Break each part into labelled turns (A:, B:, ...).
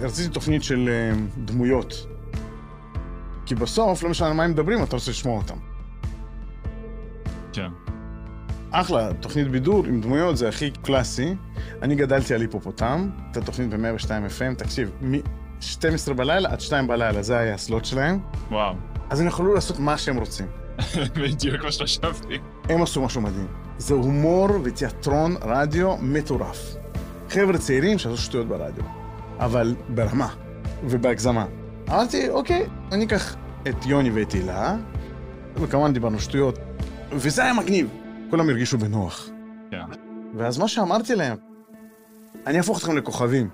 A: רציתי תוכנית של אה, דמויות. כי בסוף, לא משנה על מה הם מדברים, אתה רוצה לשמוע אותם.
B: כן.
A: אחלה, תוכנית בידור עם דמויות זה הכי קלאסי. אני גדלתי על היפופוטם, הייתה תוכנית ב-102 FM, תקשיב, מ-12 בלילה עד 2 בלילה, זה היה הסלוט שלהם.
B: וואו.
A: אז הם יכלו לעשות מה שהם רוצים.
B: בדיוק כמו שחשבתי.
A: הם עשו משהו מדהים. זה הומור ותיאטרון רדיו מטורף. חבר'ה צעירים שעשו שטויות ברדיו, אבל ברמה ובהגזמה. אמרתי, אוקיי, אני אקח את יוני ואת הילה, וכמובן דיברנו שטויות, וזה היה מגניב. כולם הרגישו בנוח.
B: כן.
A: ואז מה שאמרתי להם, אני אהפוך אתכם לכוכבים.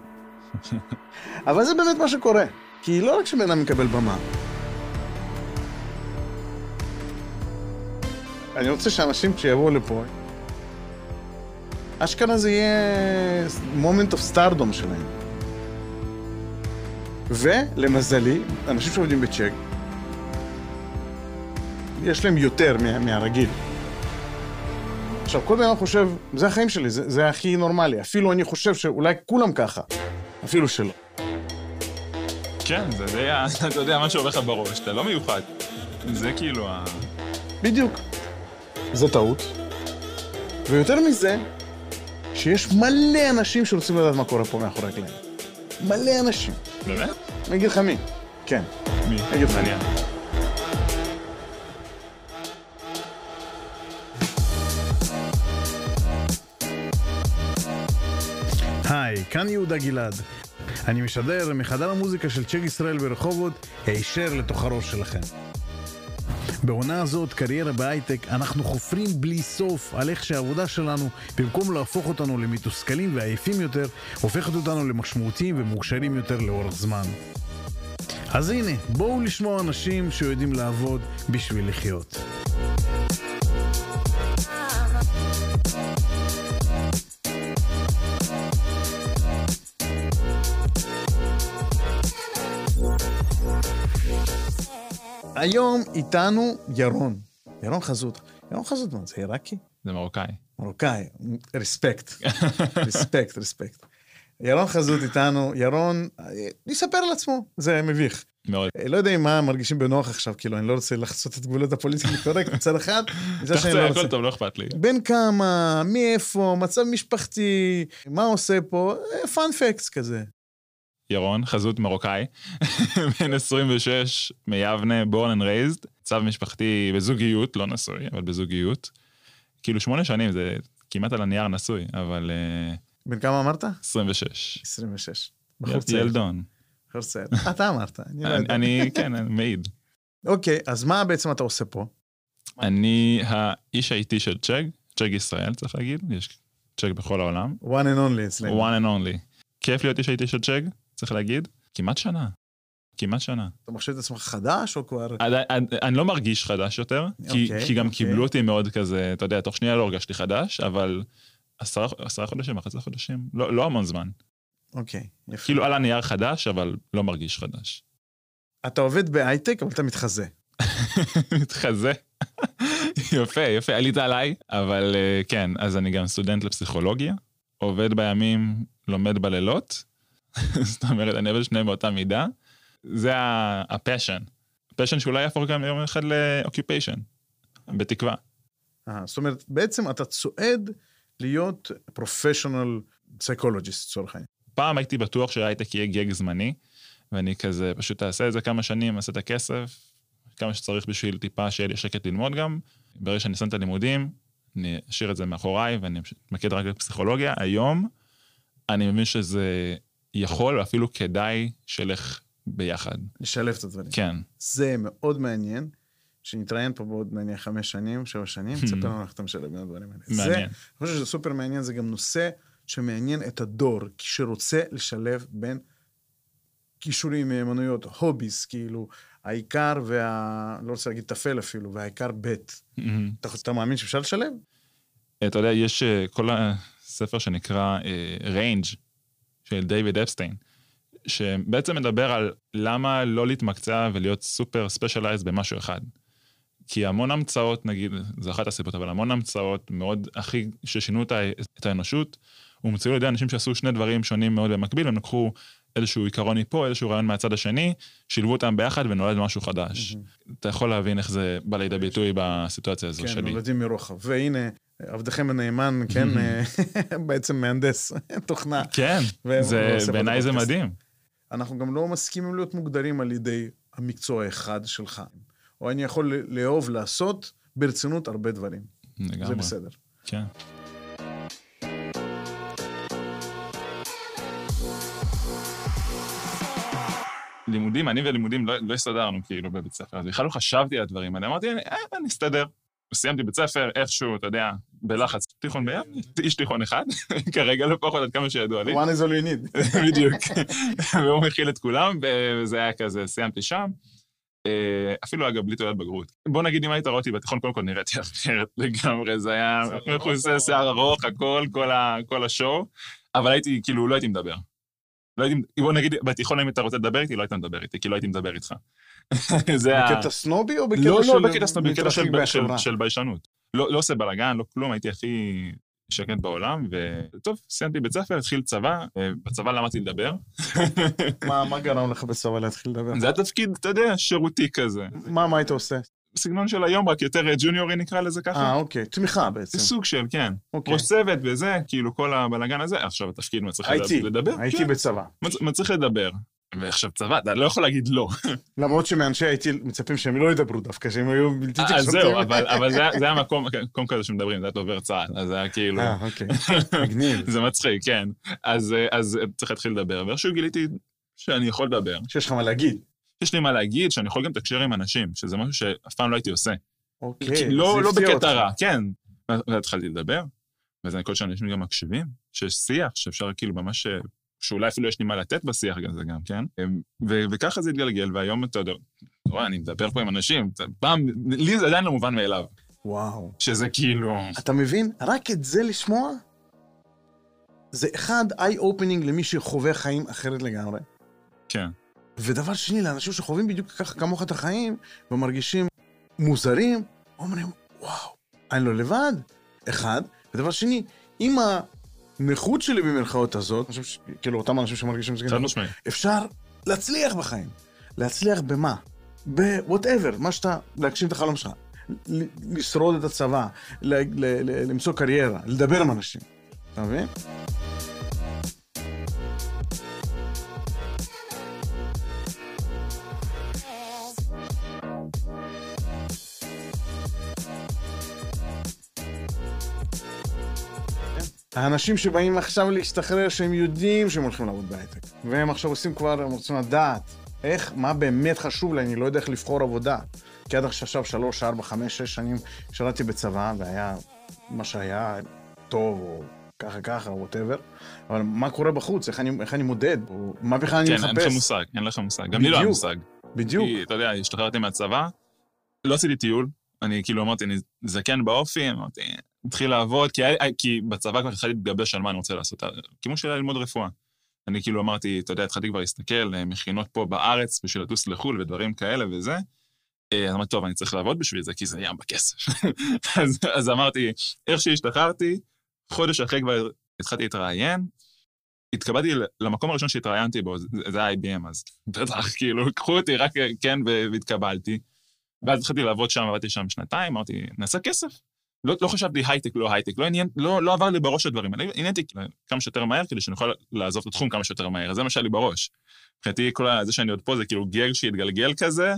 A: אבל זה באמת מה שקורה. כי לא רק שבן אדם מקבל במה. אני רוצה שאנשים כשיבואו לפה, אשכרה זה יהיה moment of stardom שלהם. ולמזלי, אנשים שעובדים בצ'ק, יש להם יותר מה, מהרגיל. עכשיו, כל בן אדם חושב, זה החיים שלי, זה, זה הכי נורמלי. אפילו אני חושב שאולי כולם ככה, אפילו שלא.
B: כן, זה די, ה- אתה יודע, מה שעובר לך בראש, אתה לא מיוחד. זה כאילו ה...
A: בדיוק. זה טעות. ויותר מזה, שיש מלא אנשים שרוצים לדעת מה קורה פה מאחורי הקלעים. מלא אנשים.
B: באמת?
A: אני אגיד לך מי. כן.
B: מי?
A: אגיד לך.
B: מעניין.
C: היי, כאן יהודה גלעד. אני משדר מחדר המוזיקה של צ'ק ישראל ברחובות הישר לתוך הראש שלכם. בעונה הזאת, קריירה בהייטק, אנחנו חופרים בלי סוף על איך שהעבודה שלנו, במקום להפוך אותנו למתוסכלים ועייפים יותר, הופכת אותנו למשמעותיים ומאושרים יותר לאורך זמן. אז הנה, בואו לשמוע אנשים שיודעים לעבוד בשביל לחיות.
A: היום איתנו ירון. ירון חזות. ירון חזות, מה זה עיראקי?
B: זה מרוקאי.
A: מרוקאי. respect. Respect, respect. ירון חזות איתנו. ירון, אה, יספר על עצמו, זה מביך.
B: מאוד.
A: אה, לא יודע אם מה מרגישים בנוח עכשיו, כאילו, אני לא רוצה לחצות את גבולות ה politically correct מצד אחד, מצד
B: קח
A: שני
B: את
A: אני
B: זה,
A: לא
B: הכל
A: רוצה.
B: טוב, לא אכפת לי.
A: בן כמה, מאיפה, מצב משפחתי, מה עושה פה, fun facts כזה.
B: ירון, חזות מרוקאי, בן 26, מיבנה, born and raised, צו משפחתי בזוגיות, לא נשוי, אבל בזוגיות. כאילו שמונה שנים, זה כמעט על הנייר נשוי, אבל אה,
A: בן כמה אמרת?
B: 26.
A: 26.
B: יל-
A: בחור צעיר.
B: ילדון.
A: בחור צעיר. אתה אמרת, אני לא יודע.
B: אני, כן, אני מעיד.
A: אוקיי, אז מה בעצם אתה עושה פה?
B: אני האיש האיטי של צ'ק, צ'ק ישראל, צריך להגיד, יש צ'ק בכל העולם.
A: one and only אצלנו.
B: one and only. כיף להיות איש האיטי של צ'ק, צריך להגיד. כמעט שנה. כמעט שנה.
A: אתה מחשיב את עצמך חדש או כבר...
B: עדיין- אני, אני לא מרגיש חדש יותר, כי,
A: אוקיי,
B: כי גם
A: אוקיי.
B: קיבלו אותי מאוד כזה, אתה יודע, תוך שנייה לא הרגשתי חדש, אבל עשרה, עשרה חודשים, 11 חודשים, לא, לא המון זמן.
A: אוקיי, יפה.
B: כאילו על הנייר חדש, אבל לא מרגיש חדש.
A: אתה עובד בהייטק, אבל אתה מתחזה.
B: מתחזה. יפה, יפה, עלית עליי, אבל אה, כן, אז אני גם סטודנט לפסיכולוגיה, עובד בימים, לומד בלילות, זאת אומרת, אני עובד שניהם באותה מידה. זה ה passion. passion שאולי יהפוך גם יום אחד ל occupation, בתקווה.
A: אה, זאת אומרת, בעצם אתה צועד להיות professional psychologist, לצורך העניין.
B: פעם הייתי בטוח שהייטק יהיה גג זמני, ואני כזה פשוט אעשה את זה כמה שנים, אעשה את הכסף, כמה שצריך בשביל טיפה שיהיה לי שקט ללמוד גם. ברגע שאני אסיים את הלימודים, אני אשאיר את זה מאחוריי ואני אתמקד רק בפסיכולוגיה. היום אני מבין שזה יכול, ואפילו כדאי שילך ביחד.
A: לשלב את הדברים.
B: כן,
A: זה מאוד מעניין. שנתראיין פה בעוד נניח חמש שנים, שבע שנים, תספר לנו איך אתה משלב בין הדברים האלה. זה,
B: מעניין.
A: אני חושב שזה סופר מעניין, זה גם נושא שמעניין את הדור, שרוצה לשלב בין כישורים, מיומנויות, hobbies, כאילו, העיקר וה... לא רוצה להגיד טפל אפילו, והעיקר ב'. אתה, אתה מאמין שאפשר לשלב?
B: אתה יודע, יש אה, כל הספר שנקרא Range של דיוויד אפסטיין, שבעצם מדבר על למה לא להתמקצע ולהיות סופר specialized במשהו אחד. כי המון המצאות, נגיד, זו אחת הסיבות, אבל המון המצאות מאוד הכי, ששינו את האנושות, הומצאו על ידי אנשים שעשו שני דברים שונים מאוד במקביל, הם לקחו איזשהו עיקרון מפה, איזשהו רעיון מהצד השני, שילבו אותם ביחד ונולד משהו חדש. אתה יכול להבין איך זה בא לידי ביטוי בסיטואציה הזו
A: כן,
B: שלי.
A: נולדים מרוחב. והנה, עבדכם הנאמן, כן, אה, בעצם מהנדס תוכנה.
B: כן, זה, בעיניי זה. מדהים.
A: אנחנו גם לא מסכימים להיות מוגדרים על ידי המקצוע האחד שלך. או אני יכול לאהוב לעשות ברצינות הרבה דברים.
B: לגמרי.
A: זה בסדר.
B: כן. לימודים, אני ולימודים לא, לא הסתדרנו כאילו בבית ספר, אז בכלל לא חשבתי על הדברים האלה, אמרתי, אה, אני אסתדר. סיימתי בית ספר, איכשהו, אתה יודע, בלחץ תיכון בים, איש תיכון אחד, כרגע לפחות עד כמה שידוע לי.
A: one is all you need.
B: בדיוק. והוא מכיל את כולם, וזה היה כזה, סיימתי שם. אה, אפילו אגב, בלי תעודת בגרות. בוא נגיד, אם היית רואה אותי בתיכון, קודם כל נראיתי אחרת לגמרי, זה היה מכוסה, שיער ארוך, הכל, כל השואו, אבל הייתי, כאילו, לא הייתי מדבר. לא הייתי, בוא נגיד, בתיכון אם אתה רוצה לדבר איתי, לא היית מדבר איתי, כי לא הייתי מדבר איתך. זה ה...
A: בקטע סנובי או בקטע
B: לא,
A: של...
B: לא, בקטע סתם, בקטע של- ביישנות. לא לא עושה בלאגן, לא כלום, הייתי הכי שקט בעולם, וטוב, סיימתי בית ספר, התחיל צבא, אה, בצבא למדתי לדבר.
A: מה- מה גרם לך בצבא להתחיל לדבר?
B: זה היה תפקיד, אתה יודע, שירותי כזה.
A: מה מה היית עושה?
B: סגנון של היום, רק יותר אה, ג'וניורי נקרא לזה
A: אה,
B: ככה.
A: אוקיי. תמיכה בעצם.
B: זה סוג של, כן.
A: אוקיי.
B: ראש צוות וזה, כאילו כל הבלאגן הזה. עכשיו התפקיד מצריך
A: הייתי,
B: לדבר.
A: הייתי
B: כן,
A: בצבא.
B: מצ- מצריך לדבר. ועכשיו צבא, אתה לא יכול להגיד לא.
A: למרות שמאנשי הייתי מצפים שהם לא ידברו דווקא, שהם היו בלתי
B: אז
A: תקשורתיים.
B: זהו, אבל אבל זה זה היה מקום, מקום כזה שמדברים, זה היה דובר צה"ל, אז זה היה כאילו...
A: אה, אוקיי. מגניב.
B: זה מצחיק, כן. אז אה, אז צריך להתחיל לדבר, ואיכשהו גיליתי שאני יכול לדבר.
A: שיש לך מה להגיד.
B: יש לי מה להגיד, שאני יכול גם לתקשר עם אנשים, שזה משהו שאף פעם לא הייתי עושה.
A: אוקיי.
B: לא, לא בקטע. רע, כן. ואז התחלתי לדבר, ואז אני כל שאנשים גם מקשיבים, שיש שיח, שאפשר כאילו ממש, אה, שאולי אפילו יש לי מה לתת בשיח גם זה גם, כן? ו- וככה זה התגלגל, והיום אתה יודע, רואה, אני מדבר פה עם אנשים, פעם, לי זה עדיין לא מובן מאליו,
A: וואו.
B: שזה כאילו...
A: אתה מבין? רק את זה לשמוע, זה אחד, אופנינג למי שחווה חיים אחרת לגמרי.
B: כן.
A: ודבר שני, לאנשים שחווים בדיוק ככה כמוך את החיים, ומרגישים מוזרים, אומרים, וואו, אני לא לבד, אחד. ודבר שני, עם הנכות שלי במרכאות הזאת, אני חושב ש... כאילו, אותם אנשים שמרגישים
B: חד משמעי.
A: אפשר להצליח בחיים. להצליח במה? ב-whatever, מה שאתה, להגשים את החלום שלך. לשרוד את הצבא, למצוא קריירה, לדבר עם אנשים. אתה מבין? האנשים שבאים עכשיו להשתחרר, שהם יודעים שהם הולכים לעבוד בהייטק. והם עכשיו עושים כבר, הם רוצים לדעת איך, מה באמת חשוב לי, אני לא יודע איך לבחור עבודה. כי עד עכשיו שלוש, ארבע, חמש, שש שנים שירתי בצבא, והיה מה שהיה טוב, או ככה ככה, או ווטאבר. אבל מה קורה בחוץ, איך אני, איך אני מודד, או מה בכלל אני
B: כן,
A: מחפש.
B: אין לך מושג, אין לך מושג. גם לי לא היה. מושג.
A: בדיוק.
B: כי, אתה יודע, השתחררתי מהצבא, לא עשיתי טיול, אני כאילו אמרתי, אני זקן באופי, אמרתי, התחיל לעבוד, כי, כי בצבא כבר התחלתי להתגבש על מה אני רוצה לעשות. הכיוון שלי ללמוד רפואה. אני כאילו אמרתי, אתה יודע, התחלתי כבר להסתכל, אה, מכינות פה בארץ בשביל לטוס לחו"ל ודברים כאלה וזה. אה, אז אמרתי, טוב, אני צריך לעבוד בשביל זה, כי זה ים בכסף. אז, אז אמרתי, איך שהשתחררתי, חודש אחרי כבר התחלתי להתראיין, התקבלתי למקום הראשון שהתראיינתי בו, זה זה היה IBM אז. בטח, כאילו, קחו אותי רק, כן, והתקבלתי. ואז התחלתי לעבוד שם, עבדתי שם שנתיים, אמרתי, נעשה כסף. לא, לא חשבתי הייטק, לא הייטק, לא עניין, לא, לא עבר לי בראש הדברים האלה, עניין אותי כמה שיותר מהר, כדי שאני אוכל לעזוב את התחום כמה שיותר מהר, זה מה שהיה לי בראש. מבחינתי, כל זה שאני עוד פה זה כאילו גג שהתגלגל כזה,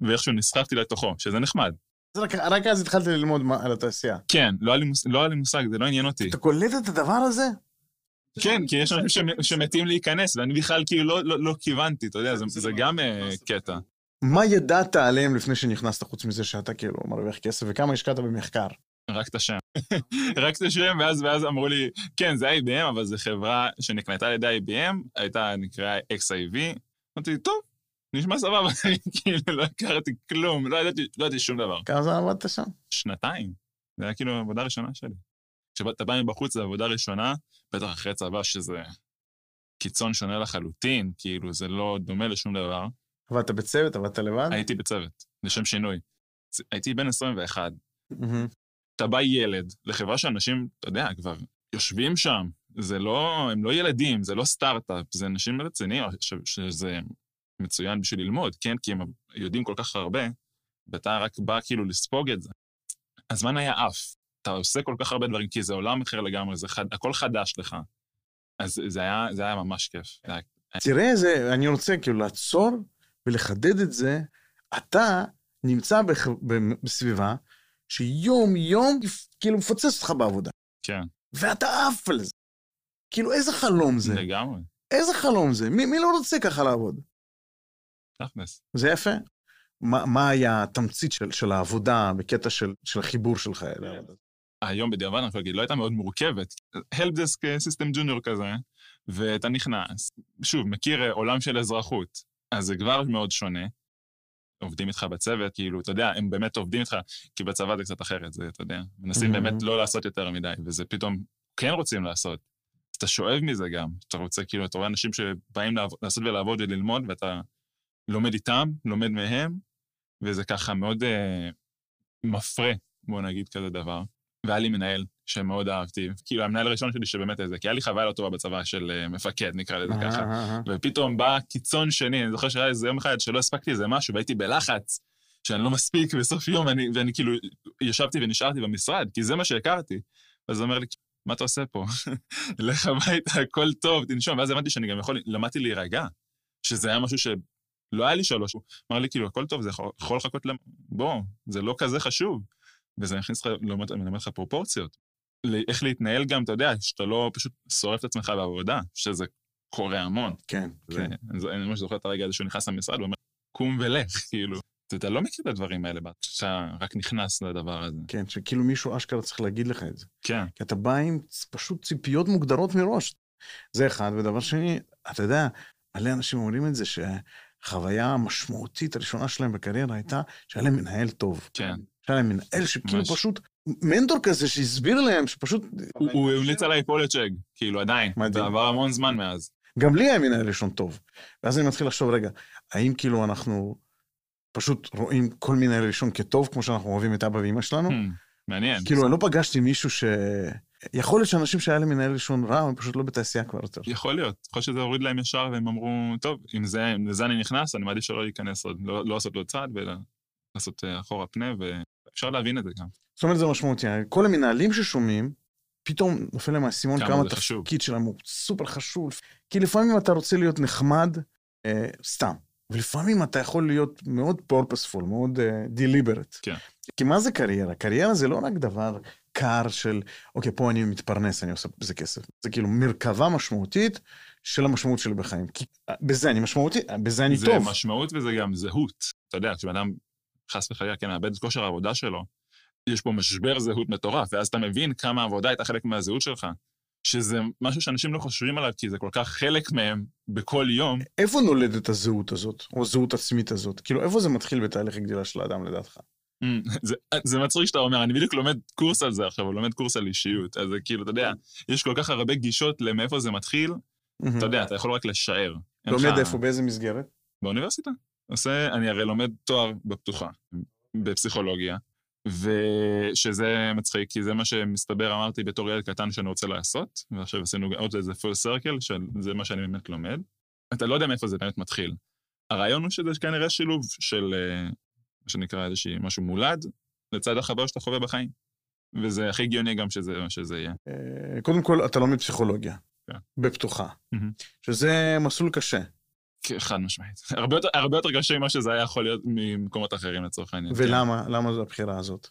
B: ואיכשהו נסחפתי לתוכו, שזה נחמד.
A: רק, רק אז התחלתי ללמוד מה- על התעשייה.
B: כן, לא היה לי, לא היה לי מושג, זה לא עניין אותי.
A: אתה קולט את הדבר הזה?
B: כן, כי יש אנשים שמ- שמתים להיכנס, ואני בכלל כאילו לא, לא, לא כיוונתי, אתה יודע, זה, זה גם אה, קטע.
A: מה ידעת עליהם לפני שנכנסת, חוץ מזה שאתה כאילו מרוויח כסף, וכמה השקעת במחקר?
B: רק את השם. רק את השם, ואז, ואז אמרו לי, כן, זה IBM, אבל זו חברה שנקנתה על ידי IBM, הייתה נקראה XIV. אמרתי, טוב, נשמע סבבה, כאילו, לא הכרתי כלום, לא ידעתי, לא ידעתי שום דבר.
A: כמה זמן עבדת שם?
B: שנתיים. זה היה כאילו העבודה הראשונה שלי. כשאתה בא מבחוץ, זו עבודה ראשונה, בטח אחרי צבא שזה קיצון שונה לחלוטין, כאילו, זה לא דומה לשום דבר.
A: עבדת בצוות, עבדת לבד?
B: הייתי בצוות, לשם שינוי. הייתי בן 21,
A: מהמם.
B: אתה בא ילד לחברה שאנשים, אתה יודע, כבר יושבים שם, זה לא, הם לא ילדים, זה לא סטארט-אפ, זה אנשים רציניים, שזה מצוין בשביל ללמוד, כן? כי הם יודעים כל כך הרבה, ואתה רק בא כאילו לספוג את זה. הזמן היה עף. אתה עושה כל כך הרבה דברים, כי זה עולם אחר לגמרי, זה חד, הכל חדש לך. אז זה היה, זה היה ממש כיף. היה,
A: תראה, זה, אני רוצה כאילו לעצור ולחדד את זה. אתה נמצא בח, בסביבה שיום-יום כאילו מפוצץ אותך בעבודה,
B: כן,
A: ואתה עף על זה. כאילו, איזה חלום זה?
B: לגמרי,
A: איזה חלום זה? מי, מי לא רוצה ככה לעבוד?
B: תכלס.
A: זה יפה. מה, מה היה התמצית של, של העבודה בקטע של, של החיבור שלך אליה?
B: היום בדיעבד אני יכול להגיד, לא הייתה מאוד מורכבת. helpdesk סיסטם ג'וניור כזה, ואתה נכנס, שוב, מכיר אה, עולם של אזרחות, אז זה כבר מאוד שונה. עובדים איתך בצוות, כאילו, אתה יודע, הם באמת עובדים איתך, כי בצבא זה קצת אחרת, זה, אתה יודע, מנסים
A: Mhm.
B: באמת לא לעשות יותר מדי, וזה פתאום כן רוצים לעשות. אז אתה שואב מזה גם, אתה רוצה, כאילו, אתה רואה אנשים שבאים לעב- לעשות ולעבוד וללמוד, ואתה לומד איתם, לומד מהם, וזה ככה מאוד אה, מפרה, בוא נגיד כזה דבר. והיה לי מנהל שמאוד אהבתי, כאילו המנהל הראשון שלי שבאמת איזה, כי היה לי חוויה לא טובה בצבא של אה, מפקד, נקרא לזה ככה.
A: אה, אה, אה.
B: ופתאום בא קיצון שני, אני זוכר שהיה איזה יום אחד שלא הספקתי איזה משהו, והייתי בלחץ, שאני לא מספיק בסוף יום, ואני, ואני כאילו ישבתי ונשארתי במשרד, כי זה מה שהכרתי. אז הוא אומר לי, מה אתה עושה פה? לך הביתה, הכל טוב, תנשום. ואז הבנתי שאני גם יכול, למדתי להירגע, שזה היה משהו שלא היה לי שלוש. הוא אמר לי, כאילו, הכל טוב, זה יכול, יכול לחכות, למ... בוא, זה לא כזה חשוב. וזה מכניס לך, לומד- מלמד לך פרופורציות. איך להתנהל גם, אתה יודע, שאתה לא פשוט שורף את עצמך בעבודה, שזה קורה המון.
A: כן,
B: זה,
A: כן.
B: זו- אני ממש זוכר את הרגע הזה שהוא נכנס למשרד ואומר, קום ולך, כאילו. אתה- אתה לא מכיר את הדברים האלה, כשאתה רק נכנס לדבר הזה.
A: כן, שכאילו מישהו אשכרה צריך להגיד לך את זה.
B: כן,
A: כי אתה בא עם פשוט ציפיות מוגדרות מראש. זה אחד, ודבר שני, אתה יודע, מלא אנשים אומרים את זה, שהחוויה המשמעותית הראשונה שלהם בקריירה הייתה שהיה להם מנהל טוב.
B: כן.
A: שהיה להם מנהל שכאילו
B: ממש.
A: פשוט, מנטור כזה שהסביר להם שפשוט,
B: הוא- המליץ עליי פה לצ'ק, כאילו עדיין.
A: מדהים.
B: עבר המון זמן מאז.
A: גם לי היה מנהל ראשון טוב. ואז אני מתחיל לחשוב, רגע, האם כאילו אנחנו פשוט רואים כל מנהל ראשון כטוב, כמו שאנחנו אוהבים את אבא ואמא שלנו?
B: Hmm, מעניין.
A: כאילו, אני לא פגשתי מישהו ש... יכול להיות שאנשים שהיה להם מנהל ראשון רע, הם פשוט לא בתעשייה כבר יותר.
B: יכול להיות. יכול להיות שזה הוריד להם ישר והם אמרו, טוב, אם זה- אם לזה אני נכנס, אני מעדיף שלא להיכנס עוד. לא לא לעשות לו צעד ולעשות אה, אחורה פנה, ואפשר להבין את זה גם.
A: זאת אומרת, זה משמעותי. כל המנהלים ששומעים, פתאום נופל להם האסימון
B: כמה
A: כמה
B: זה.
A: התפקיד שלהם הוא סופר חשוב. כי לפעמים אתה רוצה להיות נחמד, אה, סתם. ולפעמים אתה יכול להיות מאוד purposeful, מאוד uh, deliberate.
B: כן.
A: כי מה זה קריירה? קריירה זה לא רק דבר קר של, אוקיי, פה אני מתפרנס, אני עושה בזה כסף. זה כאילו מרכבה משמעותית של המשמעות שלי בחיים. כי אה, בזה אני משמעותי, אה, בזה אני
B: זה
A: טוב.
B: משמעות וזה גם זהות. אתה יודע, כשבן אדם חס וחלילה כן מאבד את כושר העבודה שלו, יש פה משבר זהות מטורף, ואז אתה מבין כמה העבודה הייתה חלק מהזהות שלך. שזה משהו שאנשים לא חושבים עליו, כי זה כל כך חלק מהם בכל יום.
A: איפה נולדת הזהות הזאת, או הזהות עצמית הזאת? כאילו, איפה זה מתחיל בתהליך הגדילה של האדם לדעתך?
B: זה, זה מצחיק שאתה אומר, אני בדיוק לומד קורס על זה עכשיו, הוא לומד קורס על אישיות. אז כאילו, אתה יודע, יש כל כך הרבה גישות למאיפה זה מתחיל, אתה יודע, אתה יכול רק לשער.
A: לומד איפה, באיזה מסגרת?
B: באוניברסיטה. עושה, אני הרי לומד תואר בפתוחה, בפסיכולוגיה, ושזה מצחיק, כי זה מה שמסתבר, אמרתי בתור ילד קטן שאני רוצה לעשות, ועכשיו עשינו עוד איזה פול סרקל, שזה מה שאני באמת לומד. אתה לא יודע מאיפה זה באמת מתחיל. הרעיון הוא שזה כנראה שילוב של, אה, מה שנקרא איזשהי משהו מולד, לצד החבר שאתה חווה בחיים. וזה הכי הגיוני גם שזה, שזה יהיה.
A: אה, קודם כל, אתה לומד פסיכולוגיה,
B: כן.
A: בפתוחה,
B: מהמם.
A: שזה מסלול קשה.
B: כן, חד משמעית. הרבה יותר, הרבה יותר קשה ממה שזה היה יכול להיות ממקומות אחרים לצורך העניין. כן.
A: ולמה? למה זו הבחירה הזאת?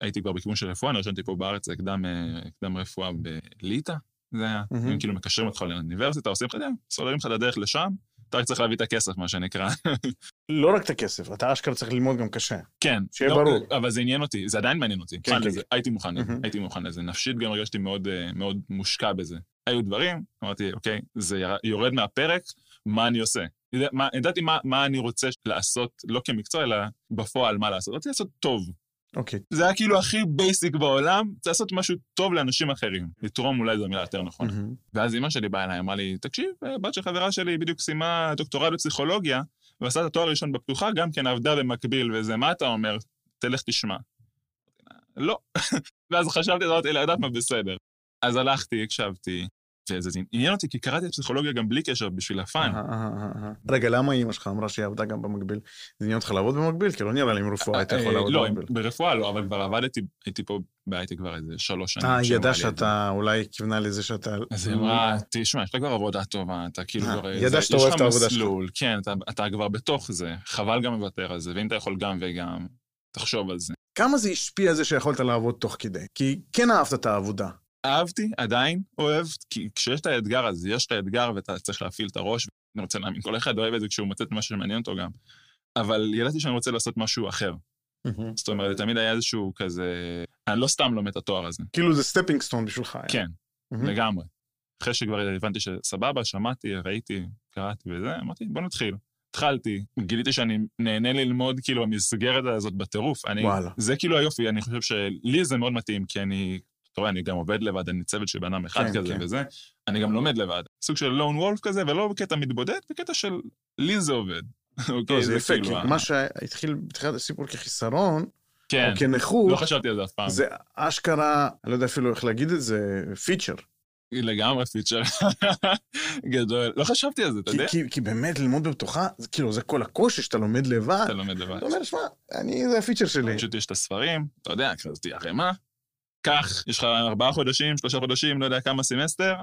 B: הייתי כבר בכיוון של רפואה, נרשמתי פה בארץ, זה קדם, אה, קדם רפואה בליטא, זה היה,
A: מהמם.
B: הם כאילו מקשרים אותך לאוניברסיטה, עושים לך, סוללים לך את הדרך לשם, אתה רק צריך להביא את הכסף, מה שנקרא.
A: לא רק את הכסף, אתה אשכרה צריך ללמוד גם קשה.
B: כן.
A: שיהיה
B: לא,
A: ברור.
B: אבל זה עניין אותי, זה עדיין מעניין אותי.
A: כן, כן,
B: לזה, הייתי מוכן לזה,
A: מהמם.
B: הייתי מוכן לזה. נפשית גם הרגשתי מאוד, אה, מאוד מושקע בזה. היו דברים, אמרתי, אוקיי, זה יורד מהפרק, מה אני עושה? מה- ידעתי מה, מה אני רוצה לעשות, לא כמקצוע, אלא בפועל מה לעשות. רציתי לעשות טוב.
A: אוקיי.
B: זה היה כאילו הכי basic בעולם, צריך לעשות משהו טוב לאנשים אחרים. לתרום אולי זו המילה יותר נכונה.
A: מהמם.
B: ואז אמא שלי באה אליי, אמרה לי, תקשיב, אה, בת של חברה שלי בדיוק סיימה דוקטורט בפסיכולוגיה, ועשה את התואר הראשון בפתוחה, גם כן עבדה במקביל, וזה, מה אתה אומר? תלך תשמע. לא. ואז חשבתי, אמרתי לה, יודעת מה, בסדר. אז הלכתי, הקשבתי, וזה עניין אותי, כי קראתי את פסיכולוגיה גם בלי קשר, בשביל הפאן.
A: רגע, למה אימא שלך אמרה שהיא עבדה גם במקביל? זה עניין אותך לעבוד במקביל? כי לא נראה לי עם רפואה היית יכול
B: אה,
A: לעבוד
B: לא,
A: במקביל.
B: ברפואה לא, אבל כבר עבדתי, הייתי פה בהייטק כבר איזה שלוש שנים.
A: אה, היא ידעה. שאתה, אולי כיוונה לזה שאתה...
B: אז היא אמרה, תשמע, יש לך כבר עבודה טובה, אתה כאילו
A: אה,
B: כבר...
A: ידעה
B: זה-
A: שאתה אוהב את העבודה שלך.
B: כן, אתה כבר בתוך זה, חבל גם לוותר על זה, ואם אתה יכול גם וגם, תחשוב על זה.
A: כמה זה השפיע על זה שיכולת לעבוד תוך כדי? כי כן אהבת את העבודה.
B: אהבתי, עדיין אוהב, כי כשיש את האתגר הזה, יש את האתגר ואתה צריך להפעיל את הראש, אני רוצה להאמין, כל אחד אוהב את זה כשהוא מוצא את מה שמעניין אותו גם. אבל ידעתי שאני רוצה לעשות משהו אחר. זאת אומרת, תמיד היה איזשהו כזה... אני לא סתם לומד את התואר הזה.
A: כאילו זה stepping stone בשבילך.
B: כן. לגמרי. אחרי שכבר הבנתי שסבבה, שמעתי, ראיתי, קראתי וזה, אמרתי, בוא נתחיל. התחלתי, גיליתי שאני נהנה ללמוד כאילו המסגרת הזאת בטירוף. אני,
A: וואלה.
B: זה כאילו היופי, אני חושב שלי זה מאוד מתאים, כי אני, אתה רואה, אני גם עובד לבד, אני צוות של בן אדם אחד
A: כן,
B: כזה
A: כן.
B: וזה, אני גם לומד לבד. סוג של לון וולף כזה, ולא בקטע מתבודד, בקטע של לי זה עובד.
A: לא,
B: אוקיי,
A: זה יפה,
B: כאילו
A: כי מה שהתחיל בתחילת הסיפור כחיסרון,
B: כן,
A: או כנכות,
B: לא חשבתי על זה אף פעם.
A: זה אשכרה, אני לא יודע אפילו איך להגיד את זה, פיצ'ר.
B: לגמרי פיצ'ר גדול. לא חשבתי על זה, אתה יודע?
A: כי, כי באמת ללמוד בתוכה, זה כאילו, זה כל הקושי שאתה לומד לבד.
B: אתה לומד לבד.
A: אתה אומר, שמע, אני, זה ה feature שלי.
B: פשוט יש את הספרים, אתה יודע, כזאתי ערימה, קח, יש לך ארבעה חודשים, שלושה חודשים, לא יודע כמה סמסטר,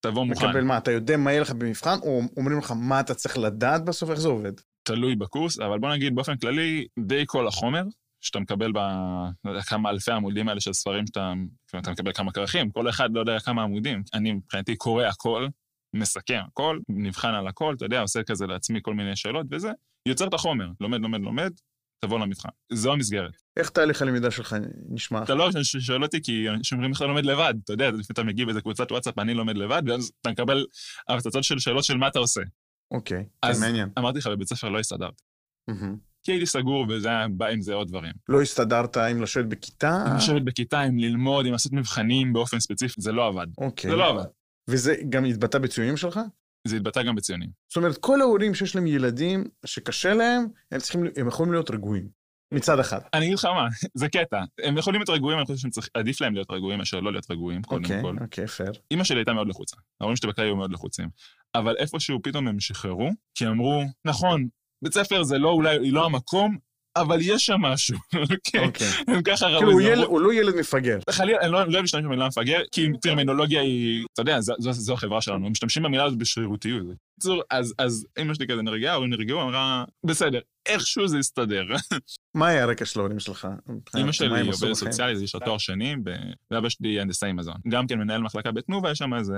B: תבוא מוכן.
A: מקבל מה, אתה יודע מה יהיה לך במבחן, או אומרים לך מה אתה צריך לדעת בסוף, איך זה עובד?
B: תלוי בקורס, אבל בוא נגיד באופן כללי, די כל החומר שאתה מקבל ב... לא יודע, כמה אלפי עמודים האלה של ספרים שאתה... אתה מקבל כמה כרכים, כל אחד לא יודע כמה עמודים. אני מבחינתי קורא הכל, מסכם הכל, נבחן על הכל, אתה יודע, עושה כזה לעצמי כל מיני שאלות וזה, יוצר את החומר, לומד, לומד, לומד, תבוא למבחן. זו המסגרת.
A: איך תהליך הלמידה שלך נשמע?
B: אתה לא שואל אותי, כי איך אתה לומד לבד, אתה יודע, לפעמים אתה מגיב באיזה קבוצת וואטסאפ, אני לומד לבד, ואז אתה מקבל הרצצות של שאלות של מה אתה עושה.
A: אוקיי, כן,
B: אז-
A: מעניין.
B: אמרתי לך, בבית ספר לא הסתדרתי. כי הייתי סגור, וזה היה בא עם זה עוד דברים.
A: לא הסתדרת עם לשבת בכיתה?
B: עם לשבת בכיתה, עם ללמוד, עם לעשות מבחנים באופן ספציפי, זה לא עבד.
A: אוקיי.
B: זה לא עבד.
A: וזה גם התבטא בציונים שלך?
B: זה התבטא גם בציונים.
A: זאת אומרת, כל ההורים שיש להם ילדים שקשה להם, הם צריכים, הם יכולים להיות רגועים. מצד אחד.
B: אני אגיד לך מה, זה קטע. הם יכולים להיות רגועים, אני חושב שעדיף להם להיות רגועים מאשר לא להיות רגועים, קודם
A: אוקיי,
B: כל.
A: אוקיי, פייר.
B: אימא שלי הייתה מאוד לחוצה. ההורים שלי בכלל היו מאוד לחוצים. אבל איפשהו פתאום הם שחררו, כי אמרו, נכון, בית ספר זה לא אולי, לא המקום, אבל יש שם משהו, אוקיי?
A: אוקיי.
B: הם ככה ראו
A: כאילו, הוא לא ילד מפגר.
B: חלילה, אני לא אני לא אוהב להשתמש במילה מפגר, כי טרמינולוגיה היא, אתה יודע, זו- החברה שלנו, הם משתמשים במילה הזאת בשרירותיות. בקיצור, אז- אמא שלי כזה נרגעה, ההורים נרגעו, אמרה, בסדר, איכשהו זה יסתדר.
A: מה היה הרקע של ההורים שלך?
B: אמא שלי
A: עשו
B: עובדת? סוציאלית, יש לה תואר שני, ואבא שלי הנדסאי מזון. גם כן מנהל מחלקה בתנובה, יש שם איזה...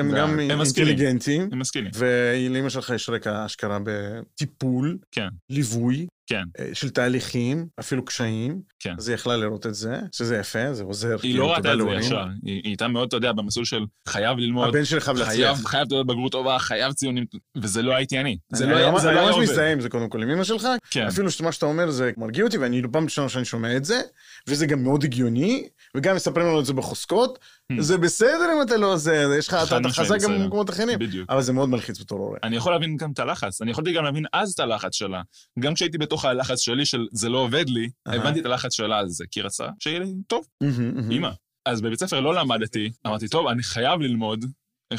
A: הם גם. אינטליגנטים,
B: הם משכילים.
A: ולאמא שלך יש רקע אשכרה בטיפול,
B: כן.
A: ליווי,
B: כן.
A: אה, של תהליכים, אפילו קשיים.
B: כן.
A: אז היא יכלה לראות את זה, שזה יפה, זה עוזר.
B: היא
A: כאילו,
B: לא ראתה את זה. ישר, היא הייתה מאוד, אתה יודע, במסלול של חייב ללמוד,
A: הבן שלי חייב להצליח.
B: חייב תעודת בגרות טובה, חייב ציונים, וזה לא הייתי אני. זה
A: אני
B: לא היה לא
A: אני
B: היה
A: ממש
B: עובד.
A: מזדהה עם זה קודם כל עם אמא שלך,
B: כן.
A: אפילו שמה שאתה אומר זה מרגיע אותי, ואני פעם ראשונה שאני שומע את זה, וזה גם מאוד הגיוני, וגם מספרים לנו את זה בחוזקות. זה בסדר אם אתה לא זה, יש לך, אתה חזק גם. במקומות אחרים,
B: בדיוק.
A: אבל זה מאוד מלחיץ בתור הורה.
B: אני יכול להבין גם את הלחץ, אני יכולתי גם להבין אז את הלחץ שלה. גם כשהייתי בתוך הלחץ שלי של זה לא עובד לי. הבנתי את הלחץ שלה על זה, כי רצה שיהיה לי טוב. אימא. אז בבית ספר לא למדתי, אמרתי, טוב, אני חייב ללמוד.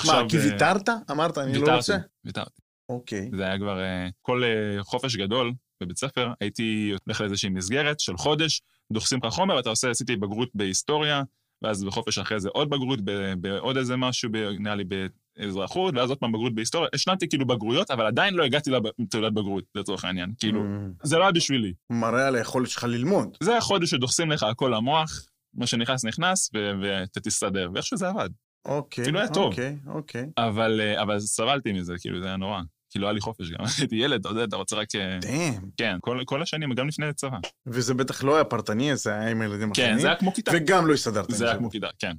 A: מה, כי
B: אה,
A: ויתרת? אמרת, אני לא רוצה?
B: ויתרתי.
A: אוקיי.
B: זה היה כבר אה, כל אה, חופש גדול בבית ספר, הייתי הולך לאיזושהי מסגרת של חודש, דוחסים לך חומר, אתה עושה, עשיתי בגרות בהיסטוריה, ואז בחופש אחרי זה עוד בגרות, בעוד איזה משהו, נראה לי באזרחות, ואז עוד פעם בגרות בהיסטוריה. השלמתי כאילו בגרויות, אבל עדיין לא הגעתי לתעודת בגרות, לצורך העניין. כאילו,
A: מהמם.
B: זה לא היה בשבילי.
A: מראה על היכולת שלך ללמוד.
B: זה החודש שדוחסים לך הכל למוח, מה שנכנס נכנס, ואתה תסתדר, ואיכשהו זה עבד.
A: אוקיי.
B: אפילו היה טוב.
A: אוקיי, אוקיי.
B: אבל, אה, אבל סבלתי מזה, כאילו, זה היה נורא. כאילו, היה לי חופש גם. הייתי ילד, אתה יודע, אתה רוצה רק... אה,
A: דאם.
B: כן, כל, כל השנים, גם לפני צבא.
A: וזה בטח לא היה פרטני, זה היה עם הילדים
B: כן,
A: אחרים.
B: זה היה כמו כיתה.
A: וגם לא הסתדרת.
B: זה היה כמו כיתה, כן.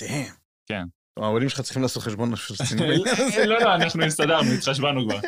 A: דאם.
B: כן.
A: ההורים שלך צריכים לעשות חשבון רציני.
B: לא, לא, אנחנו הסתדרנו, התחשבנו כבר.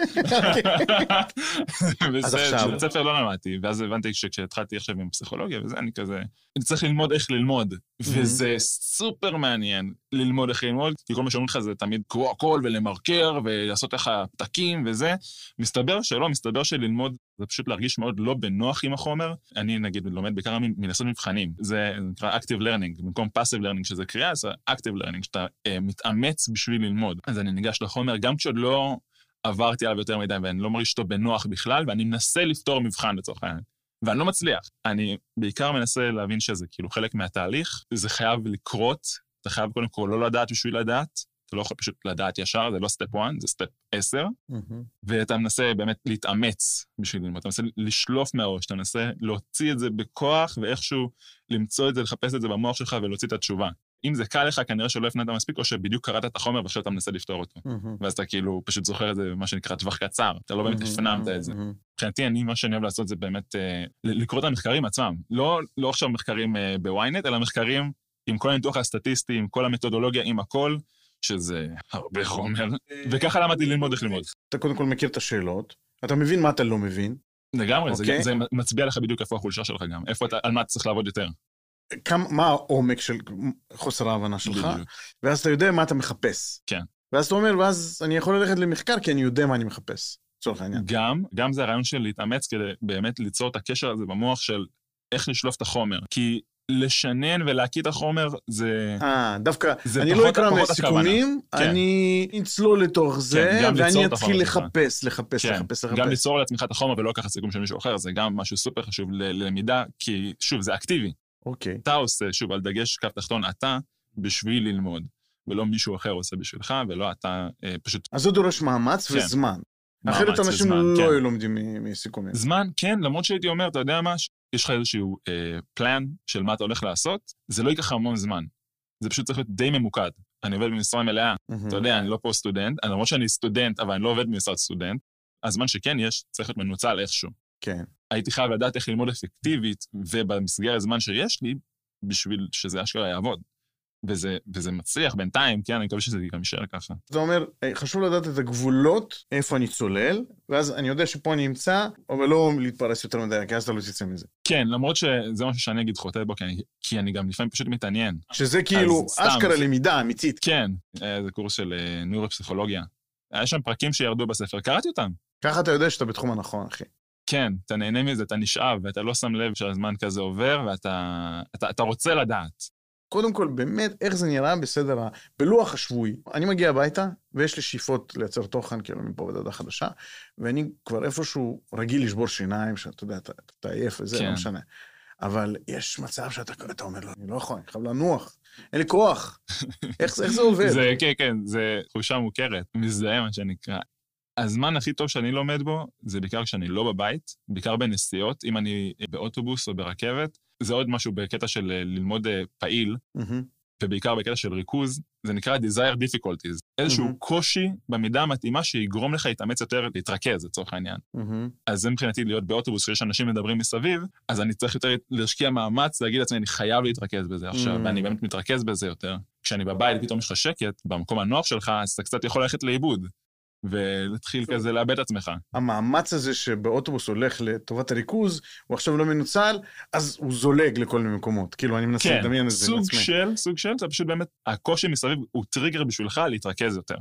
A: אז עכשיו-
B: בבית ספר לא למדתי, ואז הבנתי שכשהתחלתי עכשיו עם פסיכולוגיה וזה, אני כזה, אני צריך ללמוד איך ללמוד, וזה סופר מעניין ללמוד איך ללמוד, כי כל מה שאומרים לך זה תמיד קרוא הכל ולמרקר ולעשות לך פתקים וזה, מסתבר שלא, מסתבר שללמוד זה פשוט להרגיש מאוד לא בנוח עם החומר. אני נגיד לומד בעיקר מלעשות מבחנים, זה נקרא Active Learning, במקום Passive Learning שזה קריאה, זה Active Learning, שאתה אה, מתאמץ בשביל ללמוד. אז אני ניגש לחומר, גם כשעוד לא עברתי עליו יותר מדי ואני לא מרגיש אותו בנוח בכלל, ואני מנסה לפתור מבחן לצורך העניין. ואני לא מצליח. אני בעיקר מנסה להבין שזה כאילו חלק מהתהליך, זה חייב לקרות, אתה חייב קודם כל לא לדעת בשביל לדעת, אתה לא יכול פשוט לדעת ישר, זה לא step 1, זה step 10, ואתה מנסה באמת להתאמץ בשביל ללמוד, אתה מנסה לשלוף מהראש, אתה מנסה להוציא את זה בכוח ואיכשהו למצוא את זה, לחפש את זה במוח שלך ולהוציא את התשובה. אם זה קל לך, כנראה שלא הפנמת מספיק, או שבדיוק קראת את החומר ועכשיו אתה מנסה לפתור אותו. ואז אתה כאילו פשוט זוכר את זה במה שנקרא טווח קצר, אתה לא באמת הפנמת את זה. מבחינתי, אני, מה שאני אוהב לעשות זה באמת אה, לקרוא את המחקרים עצמם. לא, לא עכשיו מחקרים אה, בוויינט, אלא מחקרים עם כל הניתוח הסטטיסטי, עם כל המתודולוגיה, עם הכל, שזה הרבה חומר, וככה למדתי ללמוד איך ללמוד.
A: אתה קודם כל מכיר את השאלות, אתה מבין מה אתה לא מבין.
B: לגמרי,
A: אוקיי.
B: זה, זה מצביע לך בדיוק איפה החולשה שלך גם, איפה אתה, על מה אתה צריך לעבוד יותר.
A: כמה, מה העומק של חוסר ההבנה שלך,
B: בדיוק.
A: ואז אתה יודע מה אתה מחפש.
B: כן.
A: ואז אתה אומר, ואז אני יכול ללכת למחקר כי אני יודע מה אני מחפש, לצורך העניין.
B: גם, גם זה הרעיון של להתאמץ כדי באמת ליצור את הקשר הזה במוח של איך לשלוף את החומר. כי לשנן ולהקיא את החומר זה...
A: אה, דווקא,
B: זה
A: אני
B: פחות-
A: לא אקרא מהסיכומים.
B: כן.
A: אני אצלול לתוך זה,
B: גם ליצור
A: ואני
B: את
A: אתחיל. לחפש, לחפש,
B: כן,
A: לחפש,
B: גם
A: לחפש.
B: ליצור לעצמך את החומר ולא לקחת סיכום של מישהו אחר, זה גם משהו סופר חשוב ללמידה, כי שוב, זה אקטיבי.
A: אוקיי.
B: אתה עושה, שוב, על דגש קו תחתון, אתה בשביל ללמוד, ולא מישהו אחר עושה בשבילך, ולא אתה אה, פשוט...
A: אז זה דורש מאמץ
B: כן.
A: וזמן. אחרת אנשים
B: וזמן,
A: לא
B: כן.
A: היו לומדים מסיכומים.
B: זמן, כן, למרות שהייתי אומר, אתה יודע מה, יש לך איזשהו אה, פלן של מה אתה הולך לעשות, זה לא ייקח המון זמן. זה פשוט צריך להיות די ממוקד. אני עובד במשרה מלאה,
A: מהמם.
B: אתה יודע, אני לא פה סטודנט, אני- למרות שאני סטודנט, אבל אני לא עובד במשרד סטודנט, הזמן שכן יש, צריך להיות מנוצל איכשהו.
A: כן.
B: הייתי חייב לדעת איך ללמוד אפקטיבית, ובמסגרת זמן שיש לי, בשביל שזה אשכרה יעבוד. וזה, וזה מצליח בינתיים, כן, אני מקווה שזה גם יישאר ככה.
A: אתה אומר, "היי, חשוב לדעת את הגבולות, איפה אני צולל, ואז אני יודע שפה אני אמצא, אבל לא להתפרס יותר מדי, כי אז אתה לא תצא מזה.
B: כן, למרות שזה משהו שאני אגיד חוטא בו, כי אני, כי אני גם לפעמים פשוט מתעניין.
A: שזה כאילו אשכרה
B: זה-
A: למידה אמיתית.
B: כן, היה איזה קורס של אה, נוירופסיכולוגיה. היה שם פרקים שירדו בספר, קראתי אותם.
A: ככה אתה יודע שאתה בתחום הנכון, אחי.
B: כן, אתה נהנה מזה, אתה נשאב, ואתה לא שם לב שהזמן כזה עובר, ואתה אתה, אתה רוצה לדעת.
A: קודם כל, באמת, איך זה נראה בסדר, בלוח השבועי. אני מגיע הביתה, ויש לי שאיפות לייצר תוכן, כאילו, מפה ועד הודעה חדשה, ואני כבר איפשהו רגיל לשבור שיניים, שאתה יודע, אתה אתה עייף וזה,
B: כן.
A: לא משנה. אבל יש מצב שאתה אתה אומר, לא, אני לא יכול, אני חייב לנוח, אין לי כוח. איך איך זה עובד?
B: זה, כן, כן, זה תחושה מוכרת, מזדהה מה שנקרא. הזמן הכי טוב שאני לומד בו, זה בעיקר כשאני לא בבית, בעיקר בנסיעות, אם אני באוטובוס או ברכבת. זה עוד משהו בקטע של אה, ללמוד אה, פעיל. ובעיקר בקטע של ריכוז, זה נקרא desire difficulties. איזשהו. קושי במידה המתאימה שיגרום לך להתאמץ יותר, להתרכז לצורך העניין. אז זה מבחינתי להיות באוטובוס כשיש אנשים מדברים מסביב, אז אני צריך יותר להשקיע מאמץ, להגיד לעצמי, אני חייב להתרכז בזה עכשיו. ואני באמת מתרכז בזה יותר. כשאני בבית, פתאום יש לך שקט, במקום הנוח שלך, אז אתה קצת יכול ללכת לאיבוד, ולהתחיל כזה לאבד את עצמך.
A: המאמץ הזה שבאוטובוס הולך לטובת הריכוז, הוא עכשיו לא מנוצל, אז הוא זולג לכל מיני מקומות. כאילו, אני מנסה
B: כן,
A: לדמיין את זה
B: סוג
A: לעצמי.
B: של, סוג של, זה פשוט באמת, הקושי מסביב הוא טריגר בשבילך להתרכז יותר.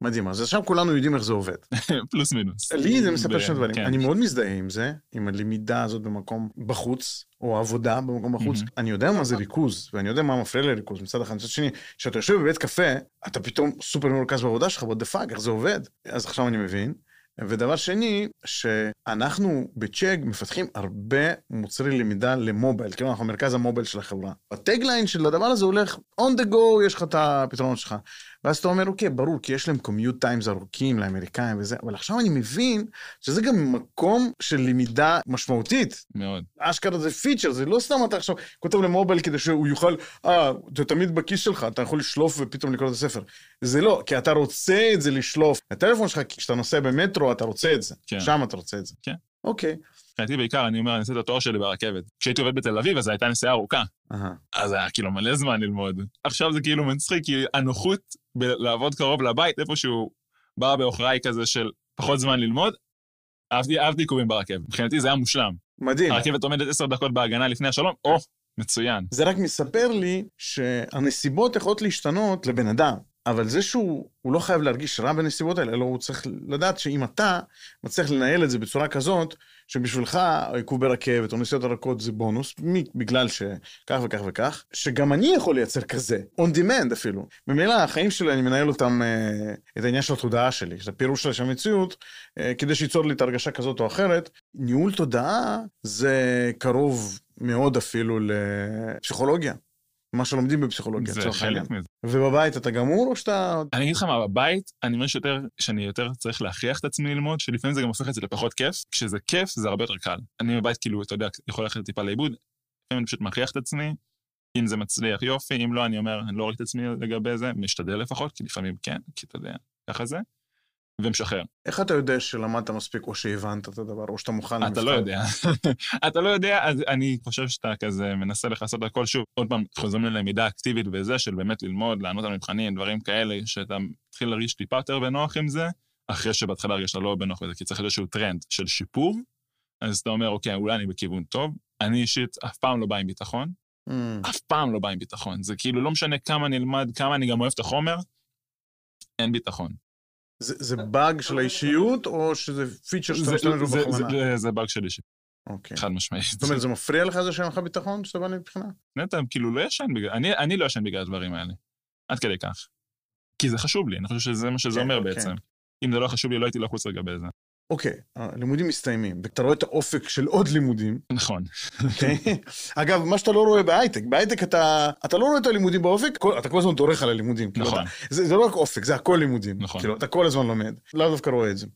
A: מדהים, אז עכשיו כולנו יודעים איך זה עובד.
B: פלוס מינוס.
A: לי זה מספר שני דברים.
B: כן.
A: אני מאוד מזדהה עם זה, עם הלמידה הזאת במקום בחוץ, או עבודה במקום בחוץ. אני יודע מה זה ריכוז, ואני יודע מה מפריע לריכוז מצד אחד. מצד שני, כשאתה יושב בבית קפה, אתה פתאום סופר מרוכז בעבודה שלך, what the fuck, איך זה עובד? אז עכשיו אני מבין. ודבר שני, שאנחנו בצ'ק מפתחים הרבה מוצרי למידה למובייל, כאילו אנחנו מרכז המובייל של החברה. ה tagline של הדבר הזה הולך on the go, יש לך את הפתרונות שלך. ואז אתה אומר, אוקיי, ברור, כי יש להם commute times ארוכים לאמריקאים וזה, אבל עכשיו אני מבין שזה גם מקום של למידה משמעותית.
B: מאוד.
A: אשכרה זה פיצ'ר, זה לא סתם אתה עכשיו כותב למובייל כדי שהוא יוכל, אה, זה תמיד בכיס שלך, אתה יכול לשלוף ופתאום לקרוא את הספר. זה לא, כי אתה רוצה את זה לשלוף. הטלפון שלך, כשאתה נוסע במטרו, אתה רוצה את זה.
B: כן.
A: שם אתה רוצה את זה.
B: כן.
A: אוקיי.
B: מבחינתי בעיקר, אני אומר, אני עושה את התואר שלי ברכבת. כשהייתי עובד בתל אביב, אז זו הייתה נסיעה ארוכה.
A: אהה.
B: אז היה כאילו מלא זמן ללמוד. עכשיו זה כאילו מצחיק, כי הנוחות בלעבוד קרוב לבית, איפשהו בא בעוכריי כזה של פחות זמן ללמוד, אהבתי, אהבתי עיכובים ברכבת. מבחינתי זה היה מושלם.
A: מדהים.
B: הרכבת עומדת עשר דקות בהגנה לפני השלום, או, מצוין.
A: זה רק מספר לי שהנסיבות יכולות להשתנות לבן אדם, אבל זה שהוא הוא לא חייב להרגיש רע בנסיבות האלה, אלא הוא צריך לדעת שאם אתה מצליח לנהל את זה בצורה כזאת, שבשבילך עיכוב ברכבת או נסיעות ארכות זה בונוס, בגלל שכך וכך וכך, שגם אני יכול לייצר כזה, on demand אפילו. ממילא החיים שלי, אני מנהל אותם, אה, את העניין של התודעה שלי, של הפירוש של המציאות, אה, כדי שייצור לי את הרגשה כזאת או אחרת. ניהול תודעה זה קרוב מאוד אפילו לפסיכולוגיה. מה שלומדים בפסיכולוגיה,
B: זה חלק מזה.
A: ובבית אתה גמור או שאתה...
B: אני אגיד לך מה, בבית, אני אומר שיותר, שאני יותר צריך להכריח את עצמי ללמוד, שלפעמים זה גם הופך את זה לפחות כיף. כשזה כיף, זה הרבה יותר קל. אני בבית, כאילו, אתה יודע, יכול ללכת טיפה לאיבוד, לפעמים אני פשוט מכריח את עצמי, אם זה מצליח יופי, אם לא, אני אומר, אני לא רואה את עצמי לגבי זה, משתדל לפחות, כי לפעמים כן, כי אתה יודע, ככה זה. ומשחרר.
A: איך אתה יודע שלמדת מספיק או שהבנת את הדבר, או שאתה מוכן
B: למבחן? אתה לא יודע. אתה לא יודע, אז אני חושב שאתה כזה מנסה לכסות הכל שוב. עוד פעם, חוזרים ללמידה אקטיבית וזה, של באמת ללמוד, לענות על מבחנים, דברים כאלה, שאתה מתחיל להרגיש טיפה יותר בנוח עם זה, אחרי שבהתחלה הרגשת לא בנוח בזה, כי צריך איזשהו טרנד של שיפור, אז אתה אומר, אוקיי, אולי אני בכיוון טוב. אני אישית אף פעם לא בא עם ביטחון. Mm. אף פעם לא בא עם ביטחון. זה כאילו לא משנה כמה נלמד, כמה אני גם אוהב את החומר, אין ביטחון.
A: זה, זה באג של האישיות, או שזה פיצ'ר שאתה משתמש בו בכוונה?
B: זה באג של אישיות.
A: אוקיי.
B: חד משמעית.
A: זאת אומרת, זה מפריע לך זה שאין לך ביטחון שאתה בא מבחינה?
B: נטע, כאילו לא ישן בגלל, אני, אני לא ישן בגלל הדברים האלה. עד כדי כך. כי זה חשוב לי, אני חושב שזה מה שזה כן, אומר בעצם. כן. אם זה לא חשוב לי, לא הייתי לחוץ לגבי זה.
A: אוקיי, הלימודים מסתיימים, ואתה רואה את האופק של עוד לימודים.
B: נכון.
A: אוקיי? אגב, מה שאתה לא רואה בהייטק, בהייטק אתה, אתה לא רואה את הלימודים באופק, אתה כל הזמן דורך על הלימודים.
B: כאילו, נכון.
A: אתה, זה, זה לא רק אופק, זה הכל לימודים.
B: נכון.
A: כאילו, אתה כל הזמן לומד, לאו דווקא רואה את זה.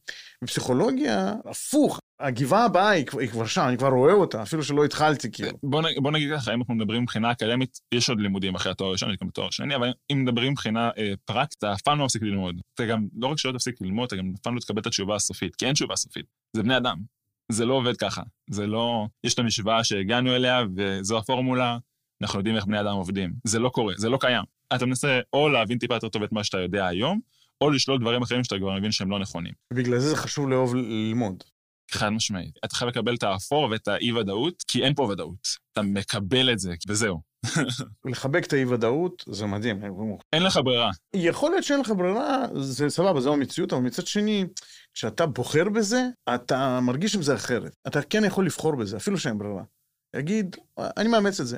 A: בפסיכולוגיה, הפוך, הגבעה הבאה היא, היא כבר שם, אני כבר רואה אותה, אפילו שלא התחלתי, כאילו.
B: בוא, בוא נגיד ככה, אם אנחנו מדברים מבחינה אקדמית, יש עוד לימודים אחרי התואר הראשון, יש גם תואר שני, אבל אם מדברים מבחינה אה, פרקטית, אתה אף פעם לא מפסיק ללמוד. אתה גם, לא רק שלא תפסיק ללמוד, אתה גם אף פעם לא תקבל את התשובה הסופית, כי אין תשובה סופית. זה בני אדם. זה לא עובד ככה. זה לא... יש את המשוואה שהגענו אליה, וזו הפורמולה, אנחנו יודעים איך בני אדם עובדים. זה לא קורה, זה לא קיים. אתה מנסה או להבין טיפה יותר טוב את מה שאתה יודע היום, או לשלול דברים אחרים שאתה כבר מבין שהם לא נכונים.
A: בגלל זה זה חשוב לאהוב ללמוד.
B: חד משמעית. אתה חייב לקבל את האפור ואת האי-ודאות, כי אין פה ודאות. אתה מקבל את זה, וזהו.
A: לחבק את האי-ודאות זה מדהים.
B: אין לך ברירה.
A: יכול להיות שאין לך ברירה, זה סבבה, זו המציאות, אבל מצד שני, כשאתה בוחר בזה, אתה מרגיש עם זה אחרת. אתה כן יכול לבחור בזה, אפילו שאין ברירה. יגיד, אני מאמץ את זה.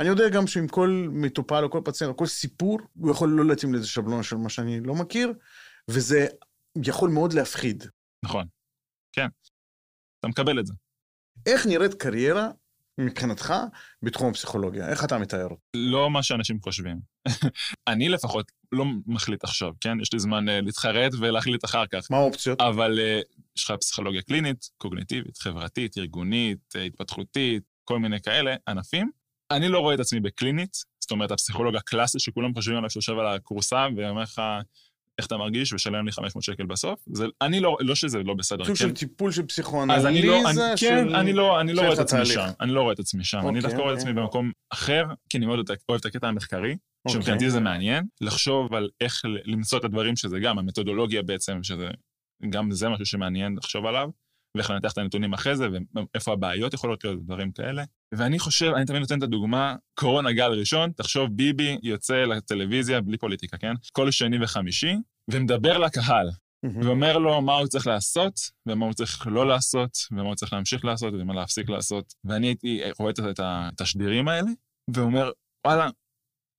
A: אני יודע גם שעם כל מטופל או כל פציינט או כל סיפור, הוא יכול לא להתאים לאיזה שבלון של מה שאני לא מכיר, וזה יכול מאוד להפחיד.
B: נכון, כן. אתה מקבל את זה.
A: איך נראית קריירה מבחינתך בתחום הפסיכולוגיה? איך אתה מתאר אותה?
B: לא מה שאנשים חושבים. אני לפחות לא מחליט עכשיו, כן? יש לי זמן uh, להתחרט ולהחליט אחר כך.
A: מה האופציות?
B: אבל uh, יש לך פסיכולוגיה קלינית, קוגניטיבית, חברתית, ארגונית, uh, התפתחותית, כל מיני כאלה ענפים. אני לא רואה את עצמי בקלינית, זאת אומרת, הפסיכולוג הקלאסי שכולם חושבים עליו שיושב על הכורסה ואומר לך, איך אתה מרגיש, ושלם לי 500 שקל בסוף. זה, אני לא, לא שזה לא בסדר.
A: סוג
B: כן?
A: של טיפול של פסיכואנליזה?
B: אז אני לא, אני, של... כן, אני לא, אני לא רואה את עצמי שם. אני לא רואה את עצמי שם. אני דווקא רואה את עצמי במקום אחר, כי אני מאוד אוהב את הקטע המחקרי, שמבחינתי זה מעניין, לחשוב על איך למצוא את הדברים שזה גם, המתודולוגיה בעצם, שזה גם זה משהו שמעניין לחשוב עליו. ואיך לנתח את הנתונים אחרי זה, ואיפה הבעיות יכולות להיות, דברים כאלה. ואני חושב, אני תמיד נותן את הדוגמה, קורונה גל ראשון, תחשוב ביבי יוצא לטלוויזיה בלי פוליטיקה, כן? כל שני וחמישי, ומדבר לקהל, ואומר לו מה הוא צריך לעשות, ומה הוא צריך לא לעשות, ומה הוא צריך להמשיך לעשות, ומה להפסיק לעשות. ואני הייתי רואה את התשדירים האלה, ואומר, וואלה,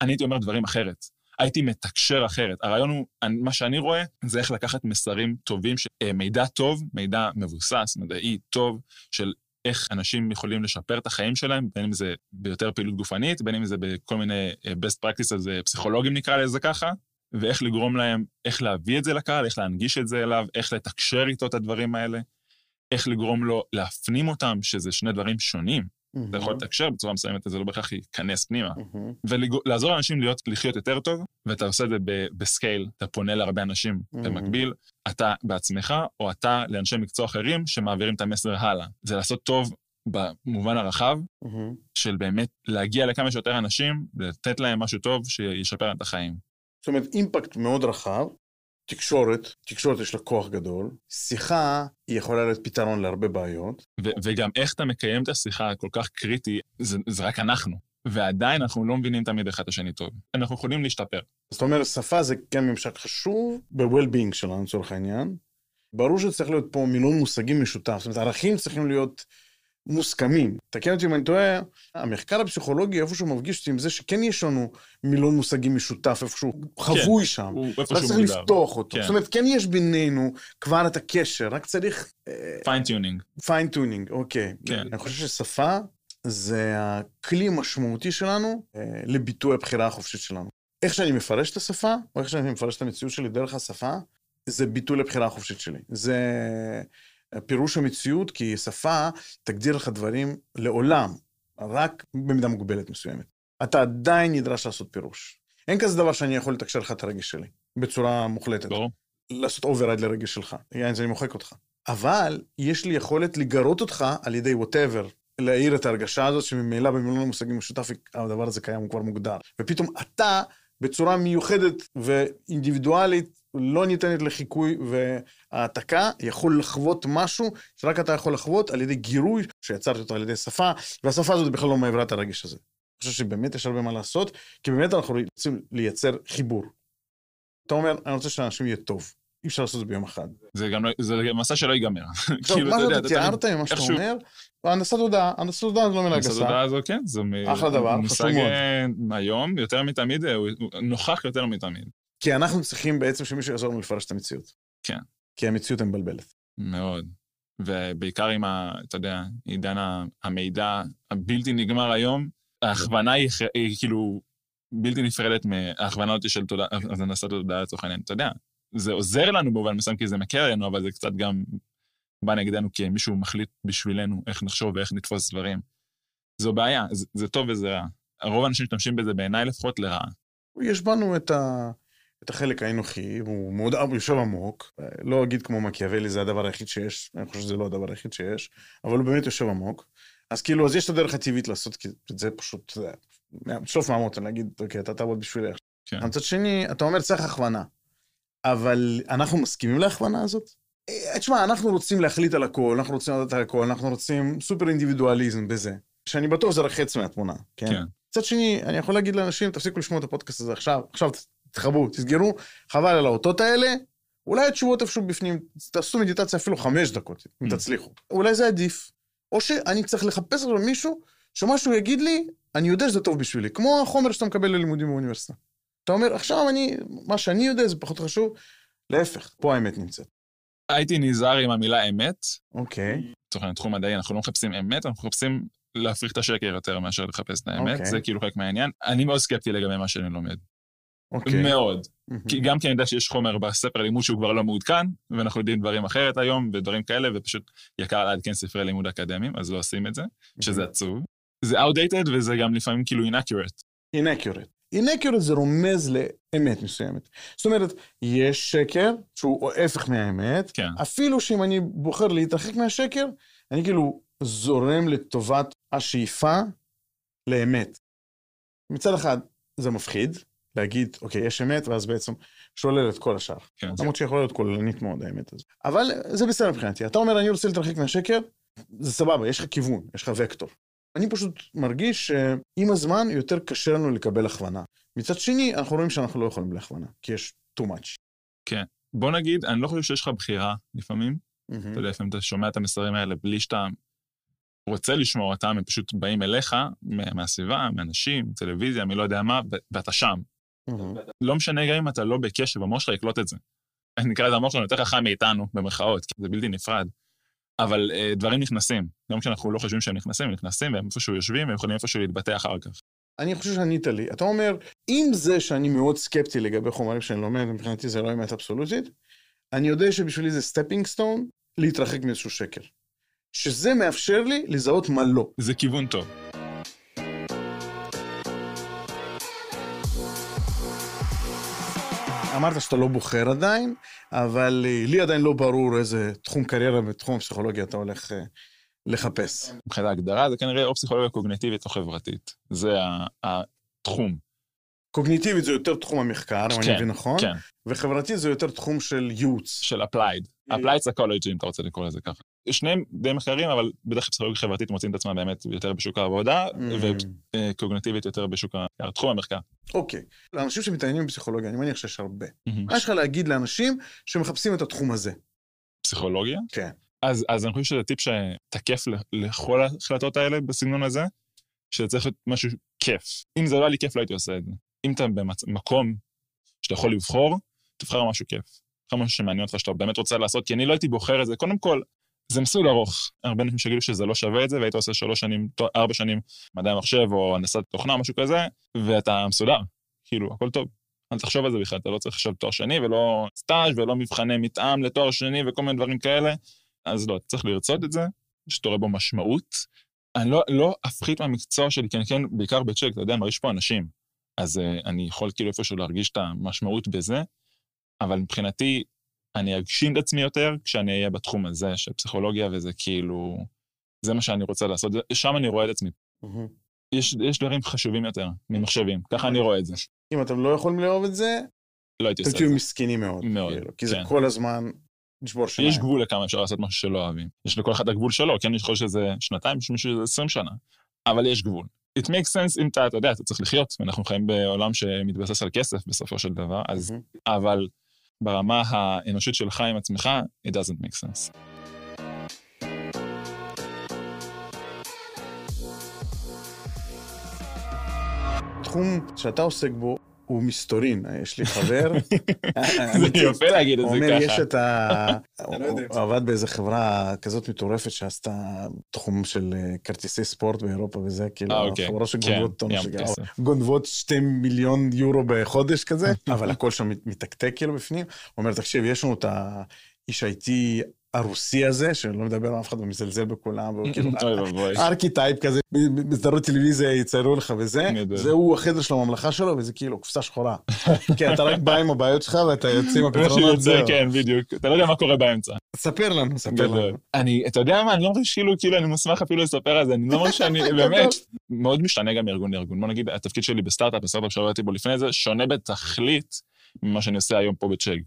B: אני הייתי אומר דברים אחרת. הייתי מתקשר אחרת. הרעיון הוא, מה שאני רואה, זה איך לקחת מסרים טובים, אה, מידע טוב, מידע מבוסס, מדעי טוב, של איך אנשים יכולים לשפר את החיים שלהם, בין אם זה ביותר פעילות גופנית, בין אם זה בכל מיני אה, best practices אה, פסיכולוגיים נקרא לזה ככה, ואיך לגרום להם, איך להביא את זה לקהל, איך להנגיש את זה אליו, איך לתקשר איתו את הדברים האלה, איך לגרום לו להפנים אותם, שזה שני דברים שונים. Mm-hmm. אתה יכול לתקשר בצורה מסוימת, זה לא בהכרח ייכנס פנימה. Mm-hmm. ולעזור לאנשים להיות, לחיות יותר טוב, ואתה עושה את זה בסקייל, אתה פונה להרבה אנשים mm-hmm. במקביל, אתה בעצמך, או אתה לאנשי מקצוע אחרים שמעבירים את המסר הלאה. זה לעשות טוב במובן הרחב, mm-hmm. של באמת להגיע לכמה שיותר אנשים, לתת להם משהו טוב שישפר את החיים.
A: זאת אומרת, אימפקט מאוד רחב, תקשורת, תקשורת יש לה כוח גדול, שיחה היא יכולה להיות פתרון להרבה בעיות.
B: ו- וגם איך אתה מקיים את השיחה הכל כך קריטי, זה, זה רק אנחנו. ועדיין אנחנו לא מבינים תמיד אחד את השני טוב. אנחנו יכולים להשתפר.
A: זאת אומרת, שפה זה כן ממשק חשוב ב-well-being שלנו, לצורך העניין. ברור שצריך להיות פה מילון מושגים משותף, זאת אומרת, ערכים צריכים להיות מוסכמים. תקן אותי אם אני טועה, המחקר הפסיכולוגי איפשהו מפגיש אותי עם זה שכן יש לנו מילון מושגים משותף איפשהו חבוי שם.
B: הוא איפשהו
A: צריך
B: מוגדר.
A: לפתוח אותו.
B: כן.
A: זאת אומרת, כן יש בינינו כבר את הקשר, רק צריך
B: fine
A: tuning. fine tuning, אוקיי.
B: כן.
A: אני חושב ששפה זה הכלי המשמעותי שלנו אה, לביטוי הבחירה החופשית שלנו. איך שאני מפרש את השפה, או איך שאני מפרש את המציאות שלי דרך השפה, זה ביטוי לבחירה החופשית שלי. זה פירוש המציאות, כי שפה תגדיר לך דברים לעולם, רק במידה מוגבלת מסוימת. אתה עדיין נדרש לעשות פירוש. אין כזה דבר שאני יכול לתקשר לך את הרגש שלי, בצורה מוחלטת.
B: ברור.
A: לעשות override לרגש שלך, יעני, אז אני מוחק אותך. אבל יש לי יכולת לגרות אותך על ידי ווטאבר, להעיר את ההרגשה הזאת שממילא במילון המושגים משותף הדבר הזה קיים, הוא כבר מוגדר. ופתאום אתה, בצורה מיוחדת ואינדיבידואלית, לא ניתנת לחיקוי והעתקה, יכול לחוות משהו שרק אתה יכול לחוות על ידי גירוי שיצרתי אותו על ידי שפה, והשפה הזאת בכלל לא מעבירה את הרגש הזה. אני חושב שבאמת יש הרבה מה לעשות, כי באמת אנחנו רוצים לייצר חיבור. אתה אומר, אני רוצה שלאנשים יהיה טוב. אי אפשר לעשות את זה ביום אחד.
B: זה גם לא, זה מסע שלא ייגמר.
A: עכשיו,
B: כאילו,
A: מה
B: אתה יודע,
A: שאתה תיארת מה שאתה אומר, הנדסת תודעה, הנדסת תודעה זה לא מילה
B: הנדסת
A: גסה.
B: התודעה הזו, כן, זה
A: אחלה דבר,
B: מושג
A: חשוב מאוד.
B: אה, היום, יותר מתמיד, אה, הוא נוכח יותר מתמיד.
A: כי אנחנו צריכים בעצם שמישהו יעזור לנו לפרש את המציאות.
B: כן.
A: כי המציאות מבלבלת.
B: מאוד. ובעיקר עם ה... אתה יודע, עידן המידע הבלתי נגמר היום, ההכוונה היא, היא כאילו בלתי נפרדת מההכוונה הזאת של תודעה, אז הנדסת תודעה לצורך העניין. אתה יודע, זה עוזר לנו במובן מסוים כי זה מקל עלינו, אבל זה קצת גם בא נגדנו כי מישהו מחליט בשבילנו איך נחשוב ואיך נתפוס דברים. זו בעיה, זה, זה טוב וזה רע. הרוב האנשים משתמשים בזה בעיניי לפחות לרעה.
A: יש בנו את, ה... את החלק האנוכי, הוא מאוד יושב עמוק. לא אגיד כמו מקיאוולי, זה הדבר היחיד שיש, אני חושב שזה לא הדבר היחיד שיש, אבל הוא באמת יושב עמוק. אז כאילו, אז יש את הדרך הטבעית לעשות, כי זה פשוט, זה, שלוף מהמותן, להגיד, אוקיי, אתה תעבוד בשבילי.
B: כן.
A: מצד שני, אתה אומר, צריך הכוונה. אבל אנחנו מסכימים להכוונה הזאת? אה, תשמע, אנחנו רוצים להחליט על הכל, אנחנו רוצים לדעת על הכל, אנחנו רוצים סופר אינדיבידואליזם בזה. שאני בטוח שזה רק חץ מהתמונה, כן?
B: כן.
A: מצד שני, אני יכול להגיד לאנשים, תפסיקו לשמוע את הפודקאסט הזה עכשיו, עכשיו תתחברו, תסגרו, חבל על האותות האלה, אולי התשובות איפשהו בפנים, תעשו מדיטציה אפילו חמש דקות, אם
B: Mm.
A: תצליחו. אולי זה עדיף. או שאני צריך לחפש עכשיו מישהו, שמה שהוא יגיד לי, אני יודע שזה טוב בשבילי, כמו החומר שאתה מקבל ללימודים באוניברסיטה. אתה אומר, עכשיו אני, מה שאני יודע זה פחות חשוב, להפך, פה האמת נמצאת.
B: הייתי נזהר עם המילה אמת,
A: אוקיי,
B: לצורך העניין, תחום מדעי, אנחנו לא מחפשים אמת, אנחנו מחפשים להפריך את השקר יותר מאשר לחפש את האמת,
A: אוקיי.
B: זה כאילו חלק מהעניין. אני מאוד סקפטי לגבי מה שאני לומד.
A: אוקיי.
B: מאוד.
A: מהמם.
B: כי גם כי אני יודע שיש חומר בספר לימוד שהוא כבר לא מעודכן, ואנחנו יודעים דברים אחרת היום, ודברים כאלה, ופשוט יקר לעדכן ספרי לימוד אקדמיים, אז לא עושים את זה, שזה עצוב. זה outdated וזה גם לפעמים כאילו inaccurate.
A: inaccurate. inaccurate זה רומז לאמת מסוימת. זאת אומרת, יש שקר שהוא ההפך מהאמת,
B: כן.
A: אפילו שאם אני בוחר להתרחק מהשקר, אני כאילו זורם לטובת השאיפה לאמת. מצד אחד, זה מפחיד, להגיד, אוקיי, יש אמת, ואז בעצם שולל את כל השאר.
B: כן.
A: למרות שיכול להיות כוללנית מאוד, האמת הזאת. אבל זה בסדר מבחינתי. אתה אומר, אני רוצה להתרחק מהשקר, זה סבבה, יש לך כיוון, יש לך וקטור. אני פשוט מרגיש שעם הזמן יותר קשה לנו לקבל הכוונה. מצד שני, אנחנו רואים שאנחנו לא יכולים בלי הכוונה, כי יש too much.
B: בוא נגיד, אני לא חושב שיש לך בחירה לפעמים.
A: Mm-hmm.
B: אתה יודע, לפעמים אתה שומע את המסרים האלה בלי שאתה רוצה לשמוע אותם, הם פשוט באים אליך, מה- מהסביבה, מאנשים, טלוויזיה, מי לא יודע מה, ואתה שם. לא משנה גם אם אתה לא בקשב, המוח שלך יקלוט את זה. אני נקרא לזה המוח שלנו יותר חכם מאיתנו, במרכאות, כי זה בלתי נפרד. אבל אה, דברים נכנסים. גם כשאנחנו לא חושבים שהם נכנסים, הם נכנסים, והם איפשהו יושבים, והם יכולים איפשהו להתבטא אחר כך.
A: אני חושב שענית לי. אתה אומר, עם זה שאני מאוד סקפטי לגבי חומרים שאני לומד, מבחינתי זה לא אמת אבסולוטית, אני יודע שבשבילי זה stepping stone להתרחק מאיזשהו שקר. שזה מאפשר לי לזהות מה לא.
B: זה כיוון טוב.
A: אמרת שאתה לא בוחר עדיין, אבל אה, לי עדיין לא ברור איזה תחום קריירה בתחום הפסיכולוגיה אתה הולך אה, לחפש.
B: מבחינת ההגדרה, זה כנראה או פסיכולוגיה קוגנטיבית או חברתית. זה התחום.
A: קוגניטיבית זה יותר תחום המחקר, אם אני
B: כן,
A: מבין נכון,
B: כן,
A: וחברתי זה יותר תחום של ייעוץ.
B: של applied. applied psychology, אם אתה רוצה לקרוא לזה ככה. שניהם די מחקרים, אבל בדרך כלל פסיכולוגיה חברתית מוצאים את עצמם באמת יותר בשוק העבודה,
A: Mm,
B: וקוגנטיבית יותר בשוק. תחום המחקר.
A: אוקיי. לאנשים שמתעניינים בפסיכולוגיה, אני מניח שיש הרבה.
B: מהמם.
A: מה יש לך להגיד לאנשים שמחפשים את התחום הזה?
B: פסיכולוגיה.
A: כן.
B: אז, אז אני חושב שזה טיפ שתקף לכל ההחלטות האלה בסגנון הזה, שזה צריך להיות משהו כיף. אם זה לא היה לי כיף, לא הייתי עושה את זה. אם אתה במקום שאתה יכול לבחור, תבחר משהו כיף. תבחר משהו שמעניין אותך, שאתה באמת רוצה לעשות, כי אני לא הייתי בוחר את זה. קודם כל, זה מסלול ארוך. הרבה אנשים שיגידו שזה לא שווה את זה, והיית עושה שלוש שנים, ארבע שנים מדעי המחשב או הנדסת תוכנה משהו כזה, ואתה מסודר. כאילו, הכל טוב. אל תחשוב על זה בכלל, אתה לא צריך עכשיו תואר שני ולא סטאז' ולא מבחני מתאם לתואר שני וכל מיני דברים כאלה. אז לא, אתה צריך לרצות את זה, שאתה רואה בו משמעות. אני לא, לא אפחית מהמקצוע שלי, כי אני כן, בעיקר בצ'ק, אתה יודע, מרגיש פה אנשים. אז uh, אני יכול כאילו איפשהו להרגיש את המשמעות בזה, אבל מבחינתי, אני אגשים את עצמי יותר כשאני אהיה בתחום הזה של פסיכולוגיה, וזה כאילו, זה מה שאני רוצה לעשות, שם אני רואה את עצמי. יש, יש דברים חשובים יותר ממחשבים, ככה אני רואה את זה.
A: אם אתם לא יכולים לאהוב את זה,
B: לא הייתי
A: אתם
B: עושה את
A: תהיו
B: זה.
A: מסכנים מאוד.
B: מאוד,
A: כאילו, כי זה
B: כן.
A: כל הזמן לשבור שיניים.
B: יש גבול לכמה אפשר לעשות משהו שלא אוהבים. יש לכל אחד הגבול שלו, כן, יש יכול שזה שנתיים, יש מישהו שזה 20 שנה, אבל יש גבול. It makes sense אם אתה, אתה יודע, אתה צריך לחיות, ואנחנו חיים בעולם שמתבסס על כסף בסופו של דבר, אז. אבל ברמה האנושית שלך עם עצמך, it doesn't make sense.
A: התחום שאתה עוסק בו הוא מסתורין. יש לי חבר.
B: זה יפה להגיד את
A: הוא
B: זה
A: אומר,
B: ככה.
A: יש את ה...
D: לא
A: הוא עבד באיזה חברה כזאת מטורפת שעשתה תחום של אה, כרטיסי ספורט באירופה וזה, כאילו,
B: אה, אוקיי.
A: חברות
B: כן,
A: שגונבות טון. גונבות שתי מיליון יורו בחודש כזה, אבל הכל שם מת- מתקתק כאילו בפנים. הוא אומר, תקשיב, יש לנו את האיש IT הרוסי הזה, שלא מדבר עם אף אחד ומזלזל בכולם, והוא כאילו... archetype כזה, בסדרות טלוויזיה יציירו לך וזה. זהו החדר של הממלכה שלו, וזה כאילו קופסה שחורה. כן, אתה רק בא עם הבעיות שלך ואתה יוצא עם הפתרונות.
B: כן, בדיוק. אתה לא יודע מה קורה באמצע.
A: ספר לנו, ספר. לנו.
B: אני, אתה יודע מה, אני לא מרגיש כאילו, כאילו אני מוסמך אפילו לספר על זה, אני לא מרגיש שאני, באמת, מאוד משתנה גם מארגון לארגון. בוא נגיד, התפקיד שלי בסטארט-אפ, בסטארט-אפ שעבדתי בו לפני זה, שונה בתכלית ממה שאני עושה היום פה בצ'ג.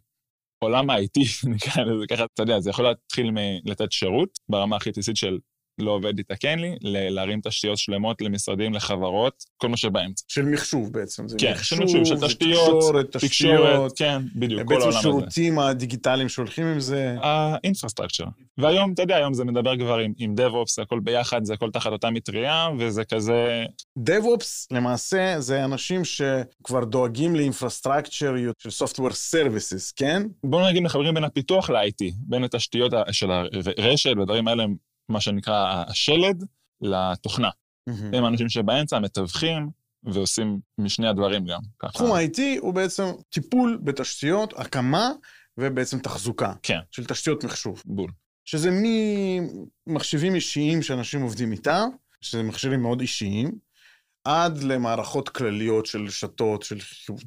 B: עולם ה-IT, נקרא לזה ככה, אתה יודע, זה יכול להתחיל מלתת שירות ברמה הכי בסיסית של לא עובד, יתקן לי, ל- להרים תשתיות שלמות למשרדים, לחברות, כל מה באמצע.
A: של מחשוב בעצם, זה
B: כן,
A: מחשוב,
B: של מחשוב, של תשתיות,
A: תקשורת,
B: תקשורת, כן, בדיוק, כל
A: בעצם
B: העולם הזה.
A: שירותים הדיגיטליים שהולכים עם זה.
B: האינפרסטרקצ'ר. והיום, אתה יודע, היום זה מדבר כבר עם, עם DevOps, הכל ביחד, זה הכל תחת אותה מטריה, וזה כזה...
A: DevOps למעשה זה אנשים שכבר דואגים לאינפרסטרקצ'ריות של Software Services, כן?
B: בואו נגיד מחברים בין הפיתוח ל-IT, בין התשתיות של הרשת והדברים האלה, מה שנקרא השלד, לתוכנה. הם האנשים שבאמצע מתווכים ועושים משני הדברים גם. ככה.
A: תחום ה-IT הוא בעצם טיפול בתשתיות, הקמה ובעצם תחזוקה
B: כן,
A: של תשתיות מחשוב.
B: בול.
A: שזה ממחשבים אישיים שאנשים עובדים איתם, שזה מכשירים מאוד אישיים, עד למערכות כלליות של רשתות, של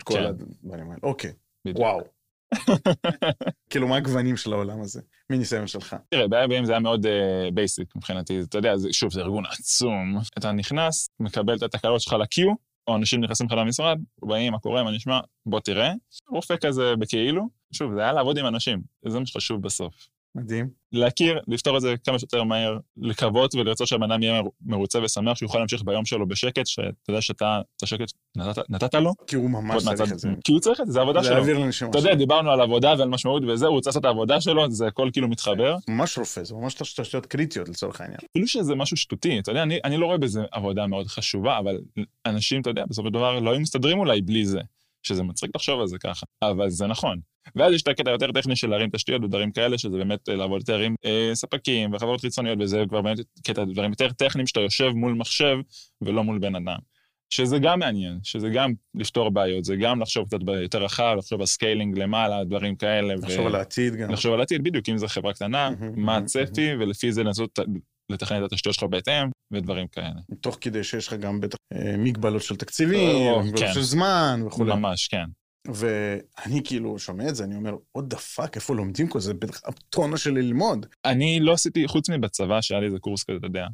A: כל
B: כן.
A: הדברים האלה. אוקיי,
B: בדיוק.
A: וואו. כאילו, מה הגוונים של העולם הזה? מניסיון שלך.
B: תראה, ב-IBM זה היה מאוד basic מבחינתי, אתה יודע, שוב, זה ארגון עצום. אתה נכנס, מקבל את התקלות שלך ל-queue, או אנשים נכנסים לך למשרד, באים, מה קורה, מה נשמע, בוא תראה. רופא כזה כאילו. שוב, זה היה לעבוד עם אנשים, זה מה שחשוב בסוף.
A: מדהים.
B: להכיר, לפתור את זה כמה שיותר מהר, לקוות ולרצות שהבן אדם יהיה מר- מרוצה ושמח, שהוא יכול להמשיך ביום שלו בשקט, שאתה יודע שאתה, את השקט נתת, נתת לו,
A: כי הוא ממש צריך את זה.
B: כי הוא צריך את זה, זה העבודה
A: זה
B: שלו.
A: להעביר לאנשים
B: אתה יודע, דיברנו על עבודה ועל משמעות וזה, הוא רוצה לעשות את העבודה שלו, זה הכל כאילו מתחבר.
A: ממש רופא, זה ממש תש- תשתיות קריטיות לצורך העניין.
B: אפילו שזה משהו שטותי, אתה יודע, אני, אני לא רואה בזה עבודה מאוד חשובה, אבל אנשים, אתה יודע, בסופו של דבר לא היו מסתדרים אולי בלי זה, שזה מצחיק לחשוב על זה ככה, אבל זה נכון. ואז יש את הקטע היותר טכני של להרים תשתיות ודברים כאלה, שזה באמת אה, לעבוד יותר עם אה, ספקים וחברות חיצוניות, וזה כבר באמת קטע דברים יותר טכניים, שאתה יושב מול מחשב ולא מול בן אדם. שזה גם מעניין, שזה גם לפתור בעיות, זה גם לחשוב קצת יותר רחב, לחשוב על scaling למעלה, דברים כאלה.
A: לחשוב על העתיד גם.
B: לחשוב על העתיד, בדיוק, אם זו חברה קטנה,
A: מהמם,
B: מה הצפי, ולפי זה לנסות לתכנן את התשתיות שלך בהתאם, ודברים כאלה.
A: תוך כדי שיש לך גם בטח אה, מגבלות של תקציבים, מגבלות
B: כן.
A: של זמן וכולי.
B: ממש, כן.
A: ואני כאילו שומע את זה, אני אומר, what the fuck, איפה לומדים כל זה? בטח הטונה של ללמוד.
B: אני לא עשיתי, חוץ מבצבא, שהיה לי איזה קורס כזה, אתה יודע,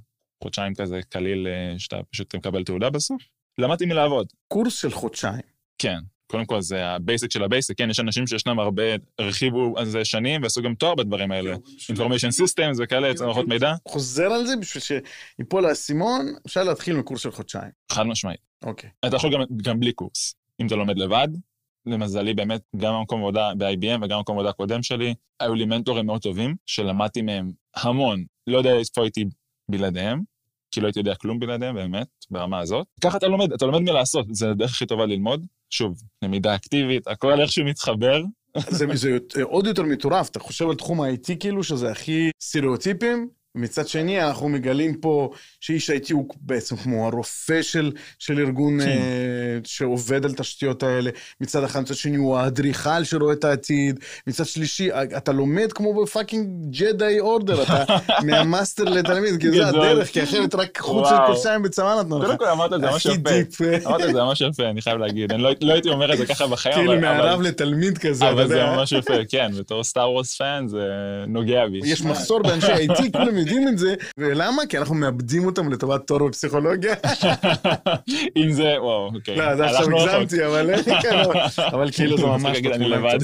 B: חודשיים כזה קליל, אה, שאתה פשוט מקבל תעודה בסוף, למדתי מלעבוד.
A: קורס של חודשיים.
B: כן. קודם כל זה ה-basic של ה-basic, כן, יש אנשים שישנם, הרבה, הרחיבו על זה שנים ועשו גם תואר בדברים האלה. information systems וכאלה, מערכות מידע,
A: חוזר על זה בשביל שייפול האסימון, אפשר להתחיל מקורס של חודשיים.
B: חד משמעית.
A: אוקיי.
B: אתה יכול גם, גם בלי קורס. אם אתה לומד לבד, למזלי, באמת, גם במקום עבודה ב-IBM וגם במקום עבודה הקודם שלי, היו לי מנטורים מאוד טובים, שלמדתי מהם המון. לא יודע איפה הייתי בלעדיהם, כי לא הייתי יודע כלום בלעדיהם, באמת, ברמה הזאת. ככה אתה לומד, אתה לומד מלעשות, זה הדרך הכי טובה ללמוד. שוב, למידה אקטיבית, הכל איכשהו מתחבר.
A: זה, זה עוד יותר מטורף, אתה חושב על תחום ה-IT כאילו, שזה הכי סטריאוטיפים, מצד שני, אנחנו מגלים פה שאיש IT הוא בעצם כמו הרופא של, של ארגון כן. uh, שעובד על תשתיות האלה. מצד אחד, מצד שני, הוא האדריכל שרואה את העתיד. מצד שלישי, אתה לומד כמו בפאקינג ג'די אורדר, אתה מה-master לתלמיד, כי זה הדרך, כי אחרת רק חוץ של קורס בצבא נתנו לך.
B: קודם כל אמרת את זה ממש יפה. אמרת את זה ממש יפה, אני חייב להגיד. אני לא, לא הייתי אומר את זה ככה בחיים,
A: אבל... כאילו מהרב לתלמיד כזה,
B: אבל זה ממש יפה, כן, בתור Star Wars fan זה נוגע בי.
A: יש מחסור באנשי IT, כולם יודעים את זה, ולמה? כי אנחנו מאבדים אותם לטובת תואר בפסיכולוגיה.
B: אם זה, וואו, אוקיי.
A: לא, זה עכשיו הגזמתי, אבל כן, אבל כאילו זה ממש
B: אני לבד.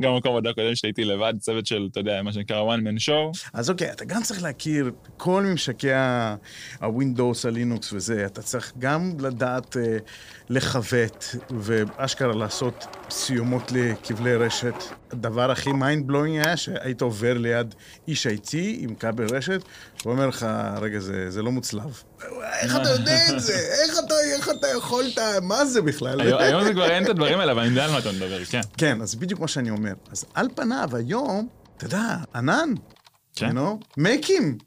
B: גם במקום עבודה קודם שהייתי לבד, צוות של, אתה יודע, מה שנקרא one man show.
A: אז אוקיי, אתה גם צריך להכיר כל ממשקי ה-Windows, ה-Linux וזה, אתה צריך גם לדעת אה, לכבט, ואשכרה לעשות סיומות לכבלי רשת. הדבר הכי mind blowing היה שהיית עובר ליד איש IT עם כבל רשת, הוא אומר לך, רגע, זה, זה לא מוצלב. איך אתה יודע את זה? איך אתה, איך אתה יכולת, מה זה בכלל?
B: היום, היום זה כבר אין את הדברים האלה, אבל אני יודע על מה אתה מדבר, כן.
A: כן, אז בדיוק מה שאני אומר. אז על פניו, היום, אתה יודע, ענן, כן. you know, מקים,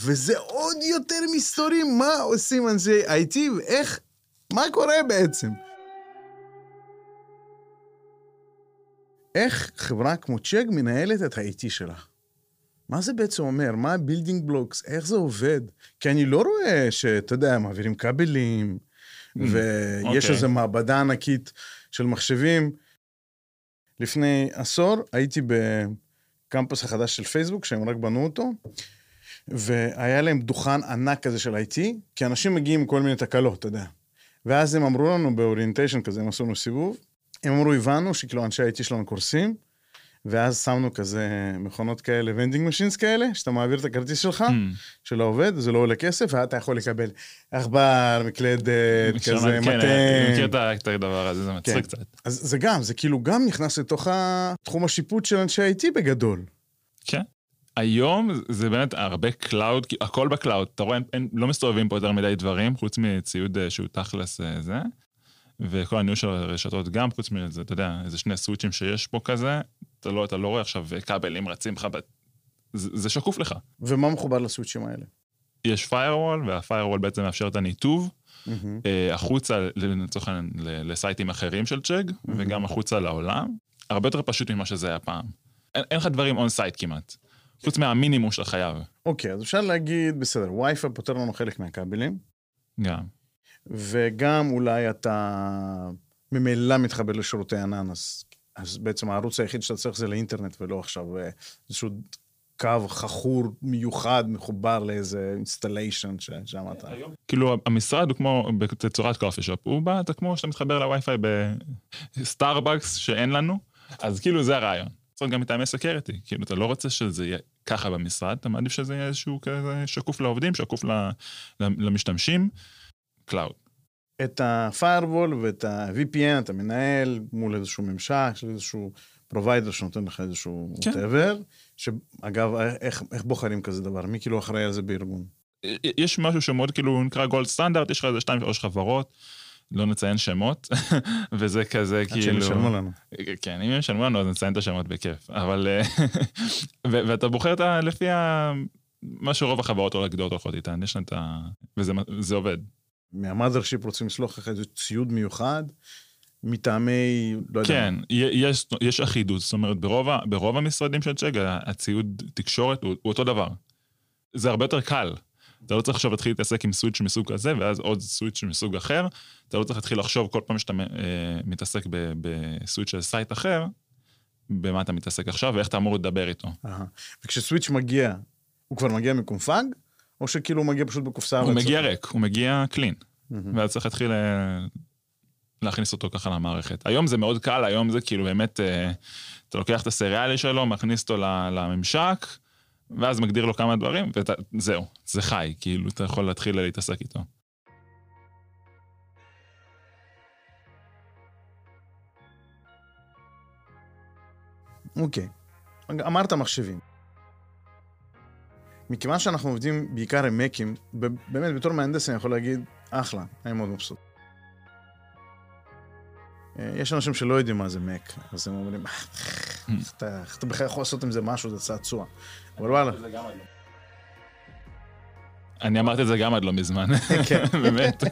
A: וזה עוד יותר מסתורים, מה עושים אנשי IT, ואיך, מה קורה בעצם? איך חברה כמו צ'ק מנהלת את ה-IT שלה? מה זה בעצם אומר? מה ה-building blocks? איך זה עובד? כי אני לא רואה שאתה יודע, מעבירים כבלים, mm, ויש okay. אוקיי. איזו מעבדה ענקית של מחשבים. לפני עשור הייתי בקמפוס החדש של פייסבוק, שהם רק בנו אותו, והיה להם דוכן ענק כזה של IT, כי אנשים מגיעים עם כל מיני תקלות, אתה יודע. ואז הם אמרו לנו ב-orientation כזה, הם עשו לנו סיבוב, הם אמרו, הבנו שכאילו אנשי ה-IT שלנו קורסים, ואז שמנו כזה מכונות כאלה, vending machines כאלה, שאתה מעביר את הכרטיס שלך, mm. שלא עובד, זה לא עולה כסף, ואתה יכול לקבל עכבר, מקלדת, כזה,
B: כן, מטען. אני מכיר את הדבר הזה, זה מצחיק כן. קצת.
A: אז זה גם, זה כאילו גם נכנס לתוך תחום השיפוט של אנשי IT בגדול.
B: כן. היום זה באמת הרבה cloud, הכל ב-cloud, אתה רואה, אין, לא מסתובבים פה יותר מדי דברים, חוץ מציוד אה, שהוא תכלס אה, זה. וכל הניהול של הרשתות גם, חוץ מזה, אתה יודע, איזה שני switch-ים שיש פה כזה, אתה לא, אתה לא רואה עכשיו כבלים רצים לך, זה, זה שקוף לך.
A: ומה מחובר ל-switch-ים האלה?
B: יש firewall, וה-firewall בעצם מאפשר את הניתוב mm-hmm. החוצה, לצורך העניין, ל-site-ים אחרים של צ'ק, mm-hmm. וגם החוצה לעולם. הרבה יותר פשוט ממה שזה היה פעם. אין, אין לך דברים on site כמעט, חוץ מהמינימום של חייו.
A: אוקיי, okay, אז אפשר להגיד, בסדר, וי-פיי פותר לנו חלק מהכבלים.
B: גם.
A: וגם אולי אתה ממילא מתחבר לשירותי ענן, אז, אז בעצם הערוץ היחיד שאתה צריך זה לאינטרנט, ולא עכשיו אה, איזשהו קו חכור מיוחד מחובר לאיזה installation ששם אתה...
B: כאילו המשרד הוא כמו בצורת coffee shop, הוא בא, אתה כמו שאתה מתחבר ל-Wi-Fi בסטארבקס שאין לנו, אז כאילו זה הרעיון. צריך גם מטעמי security, כאילו אתה לא רוצה שזה יהיה ככה במשרד, אתה מעדיף שזה יהיה איזשהו כזה שקוף לעובדים, שקוף למשתמשים. cloud.
A: את ה-firewall ואת ה-VPN אתה מנהל מול איזשהו ממשק של איזשהו provider שנותן לך איזשהו כן. whatever, שאגב, איך, איך בוחרים כזה דבר? מי כאילו אחראי על זה בארגון?
B: יש משהו שמאוד כאילו נקרא gold standard, יש לך איזה שתיים שלוש חברות, לא נציין שמות, וזה כזה כאילו... עד שהם
A: ישלמו לנו.
B: כן, אם הם ישלמו לנו אז נציין את השמות בכיף, אבל... ואתה בוחר את ה... לפי ה... מה שרוב החברות הגדולות הולכות איתן, יש להם את ה... וזה עובד.
A: מה-mothership רוצים לשלוח לך איזה ציוד מיוחד, מטעמי, לא יודע.
B: כן, יש, יש אחידות, זאת אומרת, ברוב, ברוב המשרדים של צ'ק, הציוד תקשורת הוא, הוא אותו דבר. זה הרבה יותר קל. אתה לא צריך עכשיו להתחיל להתעסק עם switch מסוג כזה, ואז עוד switch מסוג אחר. אתה לא צריך להתחיל לחשוב כל פעם שאתה אה, מתעסק ב-switch של site אחר, במה אתה מתעסק עכשיו ואיך אתה אמור לדבר איתו.
A: וכשסוויץ' מגיע, הוא כבר מגיע מקונפאג? או שכאילו הוא מגיע פשוט בקופסה?
B: הוא מגיע ריק, הוא מגיע קלין. ואז צריך להתחיל אה, להכניס אותו ככה למערכת. היום זה מאוד קל, היום זה כאילו באמת, אה, אתה לוקח את הסריאלי שלו, מכניס אותו לממשק, ואז מגדיר לו כמה דברים, וזהו, זה חי, כאילו, אתה יכול להתחיל להתעסק איתו.
A: אוקיי. אמרת מחשבים. מכיוון שאנחנו עובדים בעיקר עם מקים, באמת בתור מהנדס אני יכול להגיד, אחלה, אני מאוד מבסוט. אה, יש אנשים שלא יודעים מה זה מק, אז הם אומרים, איך אתה בכלל יכול לעשות עם זה משהו, זה צעצוע. אבל וואלה.
B: אני אמרתי את זה גם עד לא מזמן,
A: כן.
B: באמת.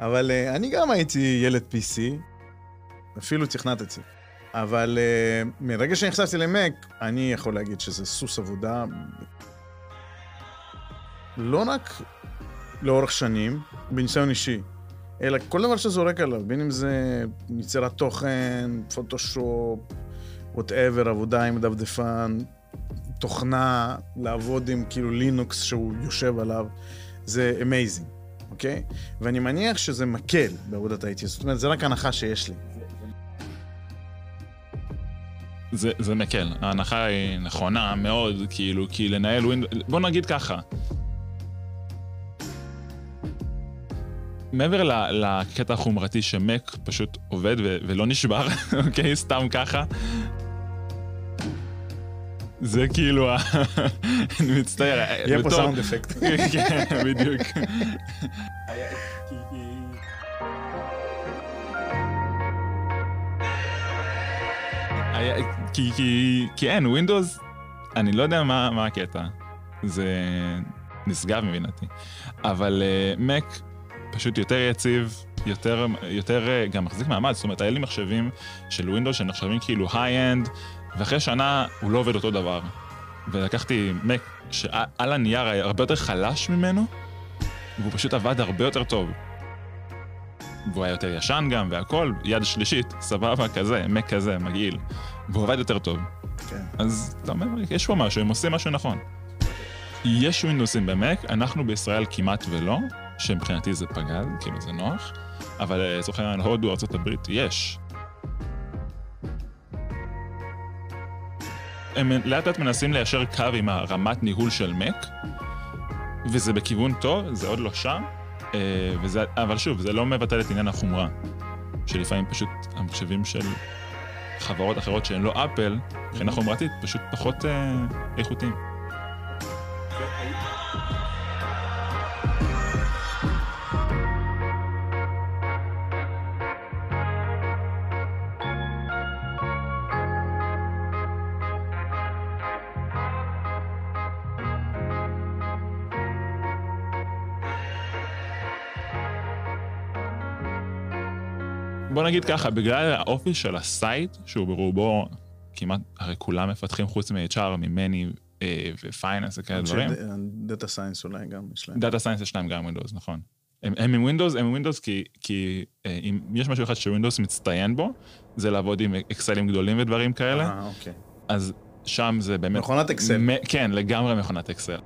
A: אבל uh, אני גם הייתי ילד PC, אפילו תכנתתי. אבל uh, מרגע שנחשפתי למק, אני יכול להגיד שזה סוס עבודה. לא רק לאורך שנים, בניסיון אישי, אלא כל דבר שזרוק עליו, בין אם זה יצירת תוכן, פוטושופ, whatever, עבודה עם דפדפן, תוכנה, לעבוד עם כאילו לינוקס שהוא יושב עליו, זה amazing, אוקיי? ואני מניח שזה מקל בעבודת ה-IT, זאת אומרת, זה רק הנחה שיש לי.
B: זה, זה מקל, ההנחה היא נכונה מאוד, כאילו, כי לנהל ווינדו... בוא נגיד ככה. מעבר לקטע החומרתי שמק פשוט עובד ולא נשבר, אוקיי? סתם ככה, זה כאילו ה... אני מצטער.
A: יהיה פה סאונד אפקט.
B: כן, בדיוק. כי, כי, כי אין, ווינדוס, אני לא יודע מה, מה הקטע. זה נשגב מבינתי. אבל מק uh, פשוט יותר יציב, יותר, יותר uh, גם מחזיק מעמד, זאת אומרת, היה לי מחשבים של Windows שנחשבים כאילו high-end, ואחרי שנה הוא לא עובד אותו דבר. ולקחתי Mac שעל הנייר היה הרבה יותר חלש ממנו, והוא פשוט עבד הרבה יותר טוב. והוא היה יותר ישן גם, והכל, יד שלישית, סבבה, כזה, Mac כזה, מגעיל. והוא עובד יותר טוב.
A: כן.
B: אז אתה אומר, יש פה משהו, הם עושים משהו נכון. יש ווינדוסים ב Mac, אנחנו בישראל כמעט ולא, שמבחינתי זה פגז, כאילו זה נוח, אבל אה, לצורך העניין הודו, ארה"ב, יש. הם לאט לאט מנסים ליישר קו עם הרמת ניהול של מק, וזה בכיוון טוב, זה עוד לא שם, אה, וזה, אבל שוב, זה לא מבטל את עניין החומרה, שלפעמים פשוט המחשבים של חברות אחרות שהן לא אפל, מבחינה חומרתית, פשוט פחות אה, איכותיים. בוא נגיד ככה, בגלל האופי של ה site, שהוא ברובו כמעט, הרי כולם מפתחים חוץ מ-HR, ממני אה, ו finance וכאלה דברים.
A: data science אולי גם יש להם.
B: data science יש להם גם Windows, נכון. הם, הם עם Windows, הם עם Windows כי, כי אה, אם יש משהו אחד ש Windows מצטיין בו, זה לעבוד עם אקסלים גדולים ודברים כאלה.
A: אה, אוקיי.
B: אז שם זה באמת...
A: מכונת Excel.
B: מ, כן, לגמרי מכונת Excel.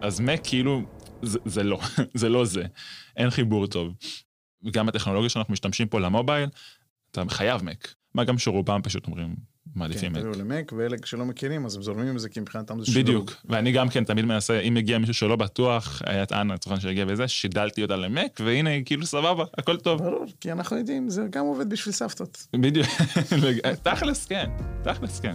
B: אז מק כאילו, זה, זה לא, זה לא זה. אין חיבור טוב. וגם הטכנולוגיה שאנחנו משתמשים פה למובייל, אתה חייב מק. מה גם שרובם פשוט אומרים, מעדיפים
A: מק. כן, תביאו למק, ואלה שלא מכירים, אז הם זורמים עם זה כי מבחינתם זה שילוב.
B: בדיוק, ואני גם כן תמיד מנסה, אם מגיע מישהו שלא בטוח, היה טענה, לצורך שהגיע בזה, שידלתי אותה למק, והנה, כאילו סבבה, הכל טוב.
A: ברור, כי אנחנו יודעים, זה גם עובד בשביל סבתות.
B: בדיוק, תכלס כן, תכלס כן.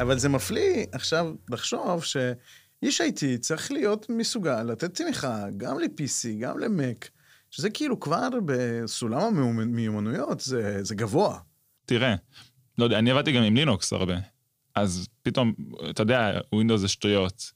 A: אבל זה מפליא עכשיו לחשוב שאיש IT צריך להיות מסוגל לתת תמיכה גם ל-PC, גם ל-Mac, שזה כאילו כבר בסולם המיומנויות, זה, זה גבוה.
B: תראה, לא יודע, אני עבדתי גם עם לינוקס הרבה, אז פתאום, אתה יודע, Windows זה שטויות,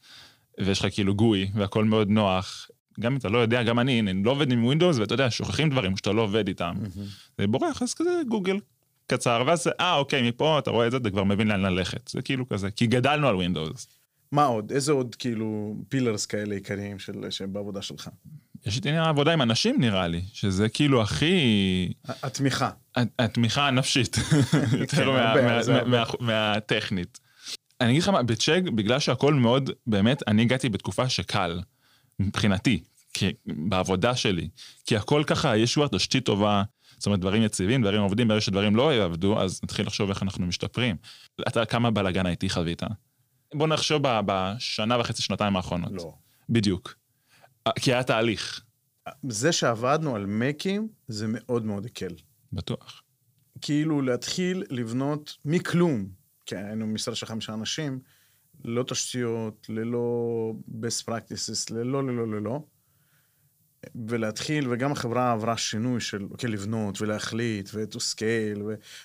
B: ויש לך כאילו GUI, והכל מאוד נוח. גם אם אתה לא יודע, גם אני, אני לא עובד עם Windows, ואתה יודע, שוכחים דברים שאתה לא עובד איתם. Mm-hmm. זה בורח, אז כזה גוגל, קצר, ואז אה, אוקיי, מפה אתה רואה את זה, אתה כבר מבין לאן ללכת. זה כאילו כזה, כי גדלנו על ווינדוס.
A: מה עוד? איזה עוד כאילו פילרס כאלה עיקריים של, בעבודה שלך?
B: יש את עניין העבודה עם אנשים נראה לי, שזה כאילו הכי...
A: התמיכה.
B: התמיכה הנפשית, יותר מהטכנית. אני אגיד לך מה, בצ'ק, בגלל שהכל מאוד, באמת, אני הגעתי בתקופה שקל, מבחינתי, בעבודה שלי, כי הכל ככה, יש כבר תשתית טובה, זאת אומרת, דברים יציבים, דברים עובדים, ברגע שדברים לא יעבדו, אז נתחיל לחשוב איך אנחנו משתפרים. אתה, כמה בלאגן הייתי חווית? בוא נחשוב בשנה וחצי, שנתיים האחרונות.
A: לא.
B: בדיוק. כי היה תהליך,
A: זה שעבדנו על מקים, זה מאוד מאוד הקל.
B: בטוח.
A: כאילו להתחיל לבנות מכלום, כי היינו משרד של חמישה אנשים, ללא תשתיות, ללא best practices, ללא, ללא, ללא. ולהתחיל, וגם החברה עברה שינוי של, אוקיי, לבנות ולהחליט, ו-to scale,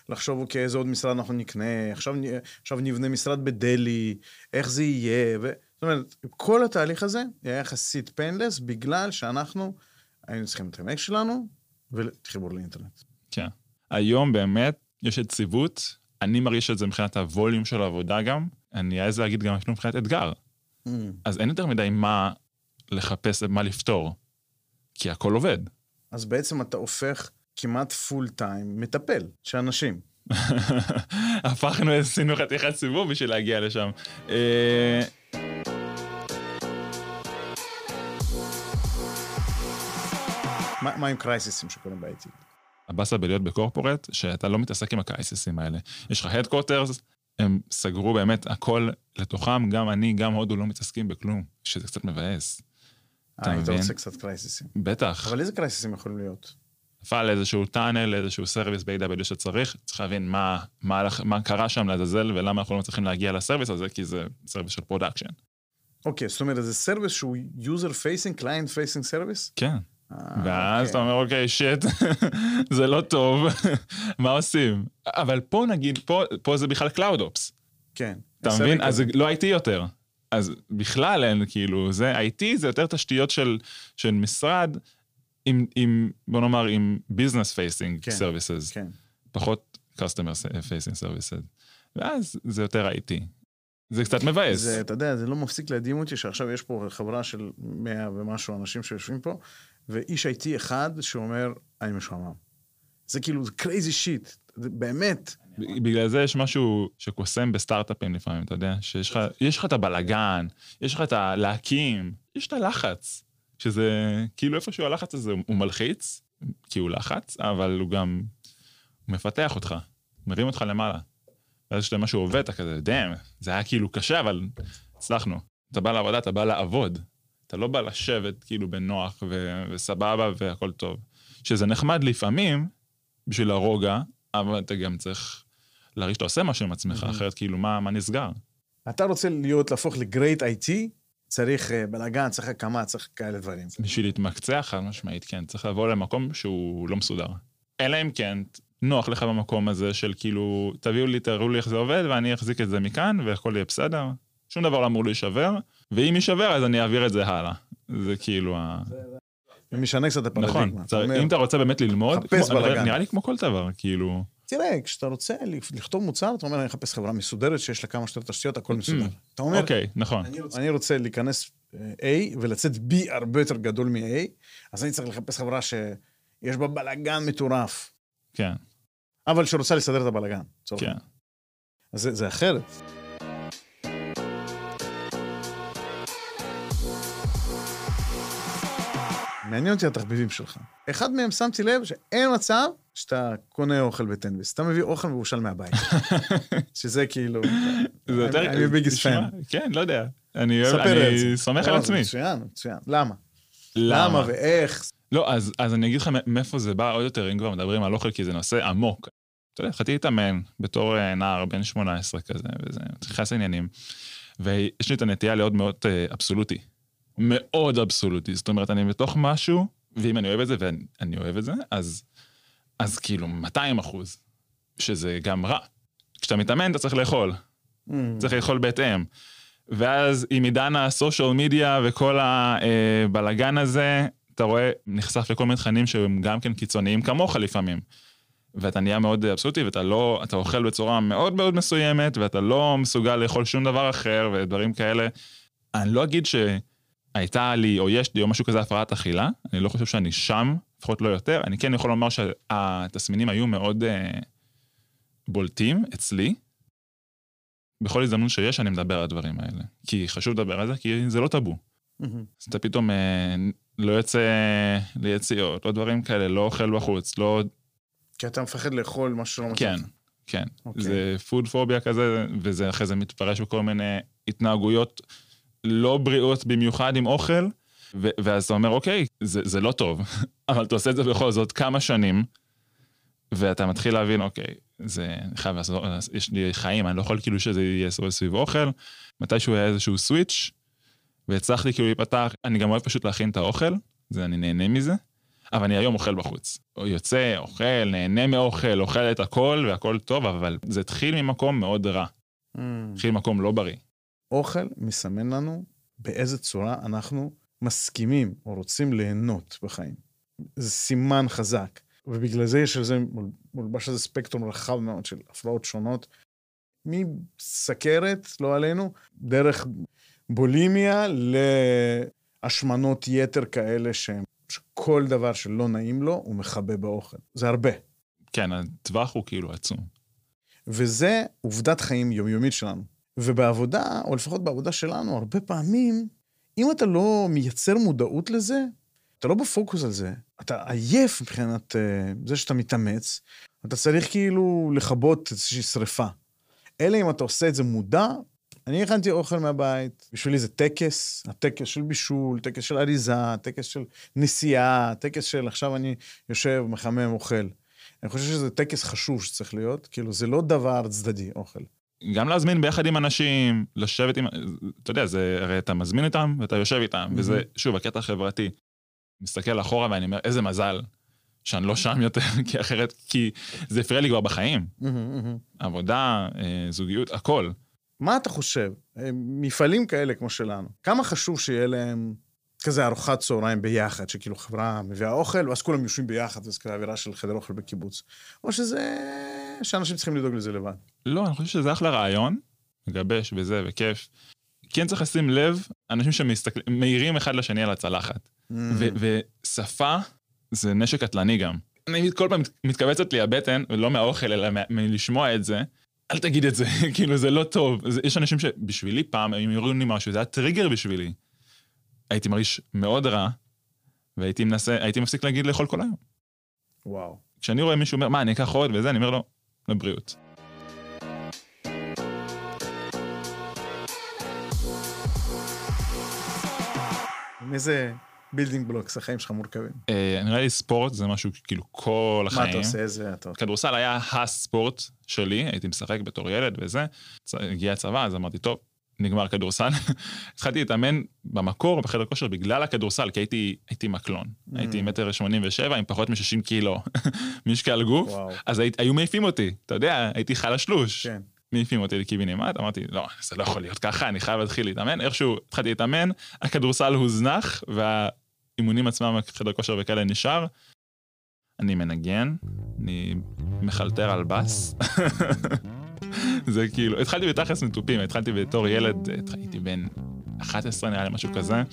A: ולחשוב, אוקיי, איזה עוד משרד אנחנו נקנה, עכשיו, עכשיו נבנה משרד בדלהי, איך זה יהיה, ו... זאת אומרת, כל התהליך הזה היה יחסית painless, בגלל שאנחנו היינו צריכים את המק שלנו וחיבור לאינטרנט.
B: כן. היום באמת יש יציבות, אני מרגיש את זה מבחינת הווליום של העבודה גם, אני אעז להגיד גם אפילו מבחינת אתגר. אז אין יותר מדי מה לחפש, מה לפתור, כי הכל עובד.
A: אז בעצם אתה הופך כמעט פול טיים מטפל של אנשים.
B: הפכנו, עשינו חתיכת סיבוב בשביל להגיע לשם. אה,
A: מה, עם קרייסיסים שקורים ב-IT?
B: הבאסה בלהיות בקורפורט, שאתה לא מתעסק עם הקרייסיסים האלה. יש לך הדקוטרס, הם סגרו באמת הכל לתוכם, גם אני, גם הודו לא מתעסקים בכלום, שזה קצת מבאס. אתה
A: היית
B: מבין?
A: רוצה קצת קרייסיסים.
B: בטח.
A: אבל איזה קרייסיסים יכולים להיות?
B: נפל איזשהו tunnel, איזשהו service ב-AWS שצריך, צריך להבין מה, מה, מה קרה שם לעזאזל ולמה אנחנו לא מצליחים להגיע ל service הזה, כי זה service של production.
A: אוקיי, זאת אומרת, זה service שהוא user facing, client facing service?
B: כן.
A: אה,
B: ואז
A: אוקיי.
B: אתה אומר, אוקיי, shit, זה לא טוב, מה עושים? אבל פה נגיד, פה, פה זה בכלל cloud ops.
A: כן.
B: אתה
A: service
B: מבין? אז. זה לא IT יותר. אז בכלל אין, כאילו, זה IT זה יותר תשתיות של, של משרד עם, עם, בוא נאמר, עם business facing
A: כן,
B: services.
A: כן.
B: פחות customer facing services. ואז זה יותר IT. זה קצת מבאס.
A: זה, אתה יודע, זה לא מפסיק להדהים אותי שעכשיו יש פה חברה של 100 ומשהו אנשים שיושבים פה, ואיש IT אחד שאומר, אני משועמם. זה כאילו, זה crazy shit, זה באמת.
B: בגלל זה יש משהו שקוסם בסטארט-אפים לפעמים, אתה יודע? שיש לך, יש את הבלגן, יש לך את הלהקים, יש את הלחץ. שזה, כאילו איפשהו הלחץ הזה הוא מלחיץ, כי הוא לחץ, אבל הוא גם הוא מפתח אותך, מרים אותך למעלה. ואז כשאתה משהו עובד, אתה כזה, דאם, זה היה כאילו קשה, אבל הצלחנו. אתה בא לעבודה, אתה בא לעבוד. אתה לא בא לשבת כאילו בנוח ו- וסבבה והכל טוב. שזה נחמד לפעמים, בשביל הרוגע, אבל אתה גם צריך להרגיש שאתה עושה משהו עם עצמך,
A: Mhm.
B: אחרת כאילו, מה, מה נסגר?
A: אתה רוצה להיות, להפוך לגרייט IT, צריך אה, בלאגן, צריך הקמה, צריך כאלה דברים.
B: בשביל להתמקצע, חד משמעית, כן, צריך לבוא למקום שהוא לא מסודר. אלא אם כן, נוח לך במקום הזה של כאילו, תביאו לי, תראו לי איך זה עובד, ואני אחזיק את זה מכאן, והכל יהיה בסדר. שום דבר לא אמור להישבר, ואם יישבר, אז אני אעביר את זה הלאה. זה כאילו ה...
A: זה משנה קצת את הפרדיגמה.
B: נכון,
A: אתה
B: צריך-
A: אומר,
B: אם אתה רוצה באמת ללמוד,
A: חפש
B: כמו-
A: בלאגן.
B: נראה לי כמו כל דבר, כאילו...
A: תראה, כשאתה רוצה לכתוב מוצר, אתה אומר, אני אחפש חברה מסודרת, שיש לה כמה שיותר תשתיות, הכל מסודר. אתה אומר,
B: אוקיי, נכון.
A: אני רוצה להיכנס אה, A ולצאת B הרבה יותר גדול מ-A, אז אני צריך לחפש חברה שיש בה בלאגן מטורף,
B: כן,
A: אבל שרוצה לסדר את הבלאגן.
B: כן.
A: אז זה, זה אחרת. מעניין אותי התחביבים שלך. אחד מהם שמתי לב שאין מצב שאתה קונה אוכל בטנביס. אתה מביא אוכל מבושל מהבית. שזה כאילו...
B: זה יותר...
A: אני ביגיסט
B: תשמע,
A: פן.
B: כן, לא יודע. אני. סומך
A: לא,
B: על עצמי.
A: מצוין, מצוין. למה? למה ואיך?
B: לא, אז, אז אני אגיד לך מאיפה זה בא עוד יותר, אם כבר מדברים על אוכל, כי זה נושא עמוק. אתה יודע, התחלתי להתאמן בתור אה, נער בן 18 כזה, וזה, נכנס לעניינים. ויש לי את הנטייה להיות מאוד אה, אבסולוטי. מאוד אבסולוטי. זאת אומרת, אני בתוך משהו, ואם אני אוהב את זה, ואני אוהב את זה, אז, אז כאילו 200 אחוז, שזה גם רע. כשאתה מתאמן, אתה צריך לאכול.
A: Mm.
B: צריך לאכול בהתאם. ואז עם עידן הסושיאל מדיה וכל הבלגן הזה, אתה רואה, נחשף לכל מיני תכנים שהם גם כן קיצוניים כמוך לפעמים. ואתה נהיה מאוד אבסולוטי, ואתה לא, אתה אוכל בצורה מאוד מאוד מסוימת, ואתה לא מסוגל לאכול שום דבר אחר ודברים כאלה. אני לא אגיד שהייתה לי, או יש לי, או משהו כזה הפרעת אכילה, אני לא חושב שאני שם, לפחות לא יותר. אני כן יכול לומר שהתסמינים היו מאוד uh, בולטים אצלי. בכל הזדמנות שיש, אני מדבר על הדברים האלה. כי חשוב לדבר על זה, כי זה לא טאבו. אז אתה פתאום אה, לא יוצא ליציאות, לא דברים כאלה, לא אוכל בחוץ, לא...
A: כי אתה מפחד לאכול משהו שלא מתאים.
B: כן, כן.
A: אוקיי.
B: זה פוד פוביה כזה, וזה אחרי זה מתפרש בכל מיני התנהגויות לא בריאות במיוחד עם אוכל, ו- ואז אתה אומר, אוקיי, זה, זה לא טוב, אבל אתה עושה את זה בכל זאת כמה שנים, ואתה מתחיל להבין, אוקיי, זה, חייב לעשות, יש לי חיים, אני לא יכול כאילו שזה יהיה סביב סביב אוכל. מתישהו היה איזשהו סוויץ', והצלחתי כאילו להיפתח, אני גם אוהב פשוט להכין את האוכל, זה, אני נהנה מזה, אבל אני היום אוכל בחוץ. יוצא, אוכל, נהנה מאוכל, אוכל את הכל, והכל טוב, אבל זה התחיל ממקום מאוד רע.
A: Mm.
B: התחיל ממקום לא בריא.
A: אוכל מסמן לנו באיזה צורה אנחנו מסכימים או רוצים ליהנות בחיים. זה סימן חזק, ובגלל זה יש על זה, מול- מולבש על זה ספקטרום רחב מאוד של הפרעות שונות, מסכרת, לא עלינו, דרך בולימיה להשמנות יתר כאלה שהם, שכל דבר שלא נעים לו, הוא מכבה באוכל. זה הרבה.
B: כן, הטווח הוא כאילו עצום.
A: וזה עובדת חיים יומיומית שלנו. ובעבודה, או לפחות בעבודה שלנו, הרבה פעמים, אם אתה לא מייצר מודעות לזה, אתה לא בפוקוס על זה, אתה עייף מבחינת uh, זה שאתה מתאמץ, אתה צריך כאילו לכבות איזושהי שריפה. אלא אם אתה עושה את זה מודע, אני הכנתי אוכל מהבית, בשבילי זה טקס, הטקס של בישול, טקס של אריזה, טקס של נסיעה, טקס של עכשיו אני יושב, מחמם, אוכל. אני חושב שזה טקס חשוב שצריך להיות, כאילו זה לא דבר צדדי, אוכל.
B: גם להזמין ביחד עם אנשים, לשבת עם... אתה יודע, זה, הרי אתה מזמין אותם ואתה יושב איתם, וזה, שוב, הקטע החברתי. מסתכל אחורה ואני אומר, איזה מזל שאני לא שם יותר, כי אחרת, כי זה הפריע לי כבר בחיים. עבודה, אה, זוגיות, הכל.
A: מה אתה חושב? אה, מפעלים כאלה כמו שלנו, כמה חשוב שיהיה להם כזה ארוחת צהריים ביחד, שכאילו חברה מביאה אוכל, ואז כולם יושבים ביחד, וזה כזה אווירה של חדר אוכל בקיבוץ. או שזה... שאנשים צריכים לדאוג לזה לבד.
B: לא, אני חושב שזה אחלה רעיון, מגבש וזה, וכיף. כן צריך לשים לב, אנשים שמסתכלים, מאירים אחד לשני על הצלחת. ו- ושפה זה נשק קטלני גם. אני כל פעם מתכווצת לי הבטן, ולא מהאוכל, אלא מלשמוע את זה. אל תגיד את זה, כאילו זה לא טוב. זה, יש אנשים שבשבילי פעם, אם יראו לי משהו, זה היה טריגר בשבילי. הייתי מרגיש מאוד רע, והייתי מנסה, הייתי מפסיק להגיד לאכול כל היום.
A: וואו.
B: כשאני רואה מישהו אומר, מה, אני אקח עוד וזה, אני אומר לו, לבריאות.
A: עם איזה building blocks החיים שלך מורכבים.
B: אה, נראה לי ספורט זה משהו כאילו כל
A: מה
B: החיים.
A: אתה עושה? איזה... אתה...
B: כדורסל היה הספורט שלי, הייתי משחק בתור ילד וזה. הגיע הצבא, אז אמרתי, טוב, נגמר כדורסל. התחלתי להתאמן במקור בחדר כושר בגלל הכדורסל, כי הייתי, הייתי מקלון.
A: Mm.
B: הייתי מטר שמונים ושבע עם פחות מ-60 קילו משקל גוף,
A: וואו.
B: אז היית, היו מעיפים אותי, אתה יודע, הייתי חלשלוש.
A: כן.
B: מעיפים אותי לקיבינימט, אמרתי, לא, זה לא יכול להיות ככה, אני חייב להתחיל להתאמן. איכשהו התחלתי להתאמן, הכדורסל הוזנח, והאימונים עצמם, חדר כושר וכאלה נשאר. אני מנגן, אני מחלטר על בס. זה כאילו, התחלתי בתכלס מתופים, התחלתי בתור ילד, הייתי בן 11 נראה לי, משהו כזה.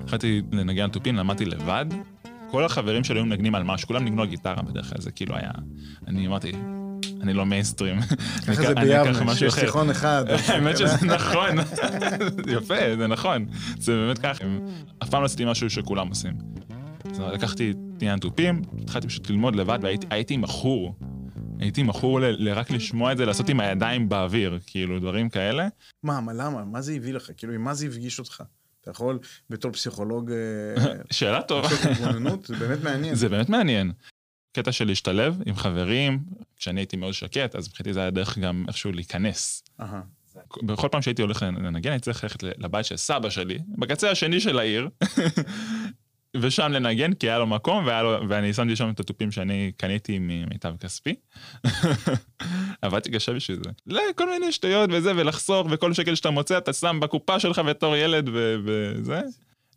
B: התחלתי לנגן תופים, למדתי לבד. כל החברים שלי היו מנגנים על משהו, כולם ניגנו על גיטרה בדרך כלל, זה כאילו היה... אני אמרתי, אני לא מיינסטרים.
A: ככה זה ביבנה, שיש. תיכון אחד.
B: האמת שזה נכון, יפה, זה נכון, זה באמת ככה, אף פעם לא עשיתי משהו שכולם עושים. אז לקחתי עניין תופים, התחלתי פשוט ללמוד לבד והייתי מכור. הייתי מכור ל- ל- רק לשמוע את זה, לעשות עם הידיים באוויר, כאילו דברים כאלה.
A: מה, מה, למה? מה זה הביא לך? כאילו, עם מה זה הפגיש אותך? אתה יכול בתור פסיכולוג... אה,
B: שאלה טובה.
A: זה באמת מעניין.
B: זה באמת מעניין. קטע של להשתלב עם חברים, כשאני הייתי מאוד שקט, אז מבחינתי זה היה דרך גם איכשהו להיכנס. בכל פעם שהייתי הולך לנגן, הייתי צריך ללכת לבית של סבא שלי, בקצה השני של העיר, ושם לנגן, כי היה לו מקום, והיה לו, ואני שמתי שם את התופים שאני קניתי ממיטב כספי. עבדתי קשה בשביל זה. לא, כל מיני שטויות וזה, ולחסוך, וכל שקל שאתה מוצא, אתה שם בקופה שלך בתור ילד ו- וזה.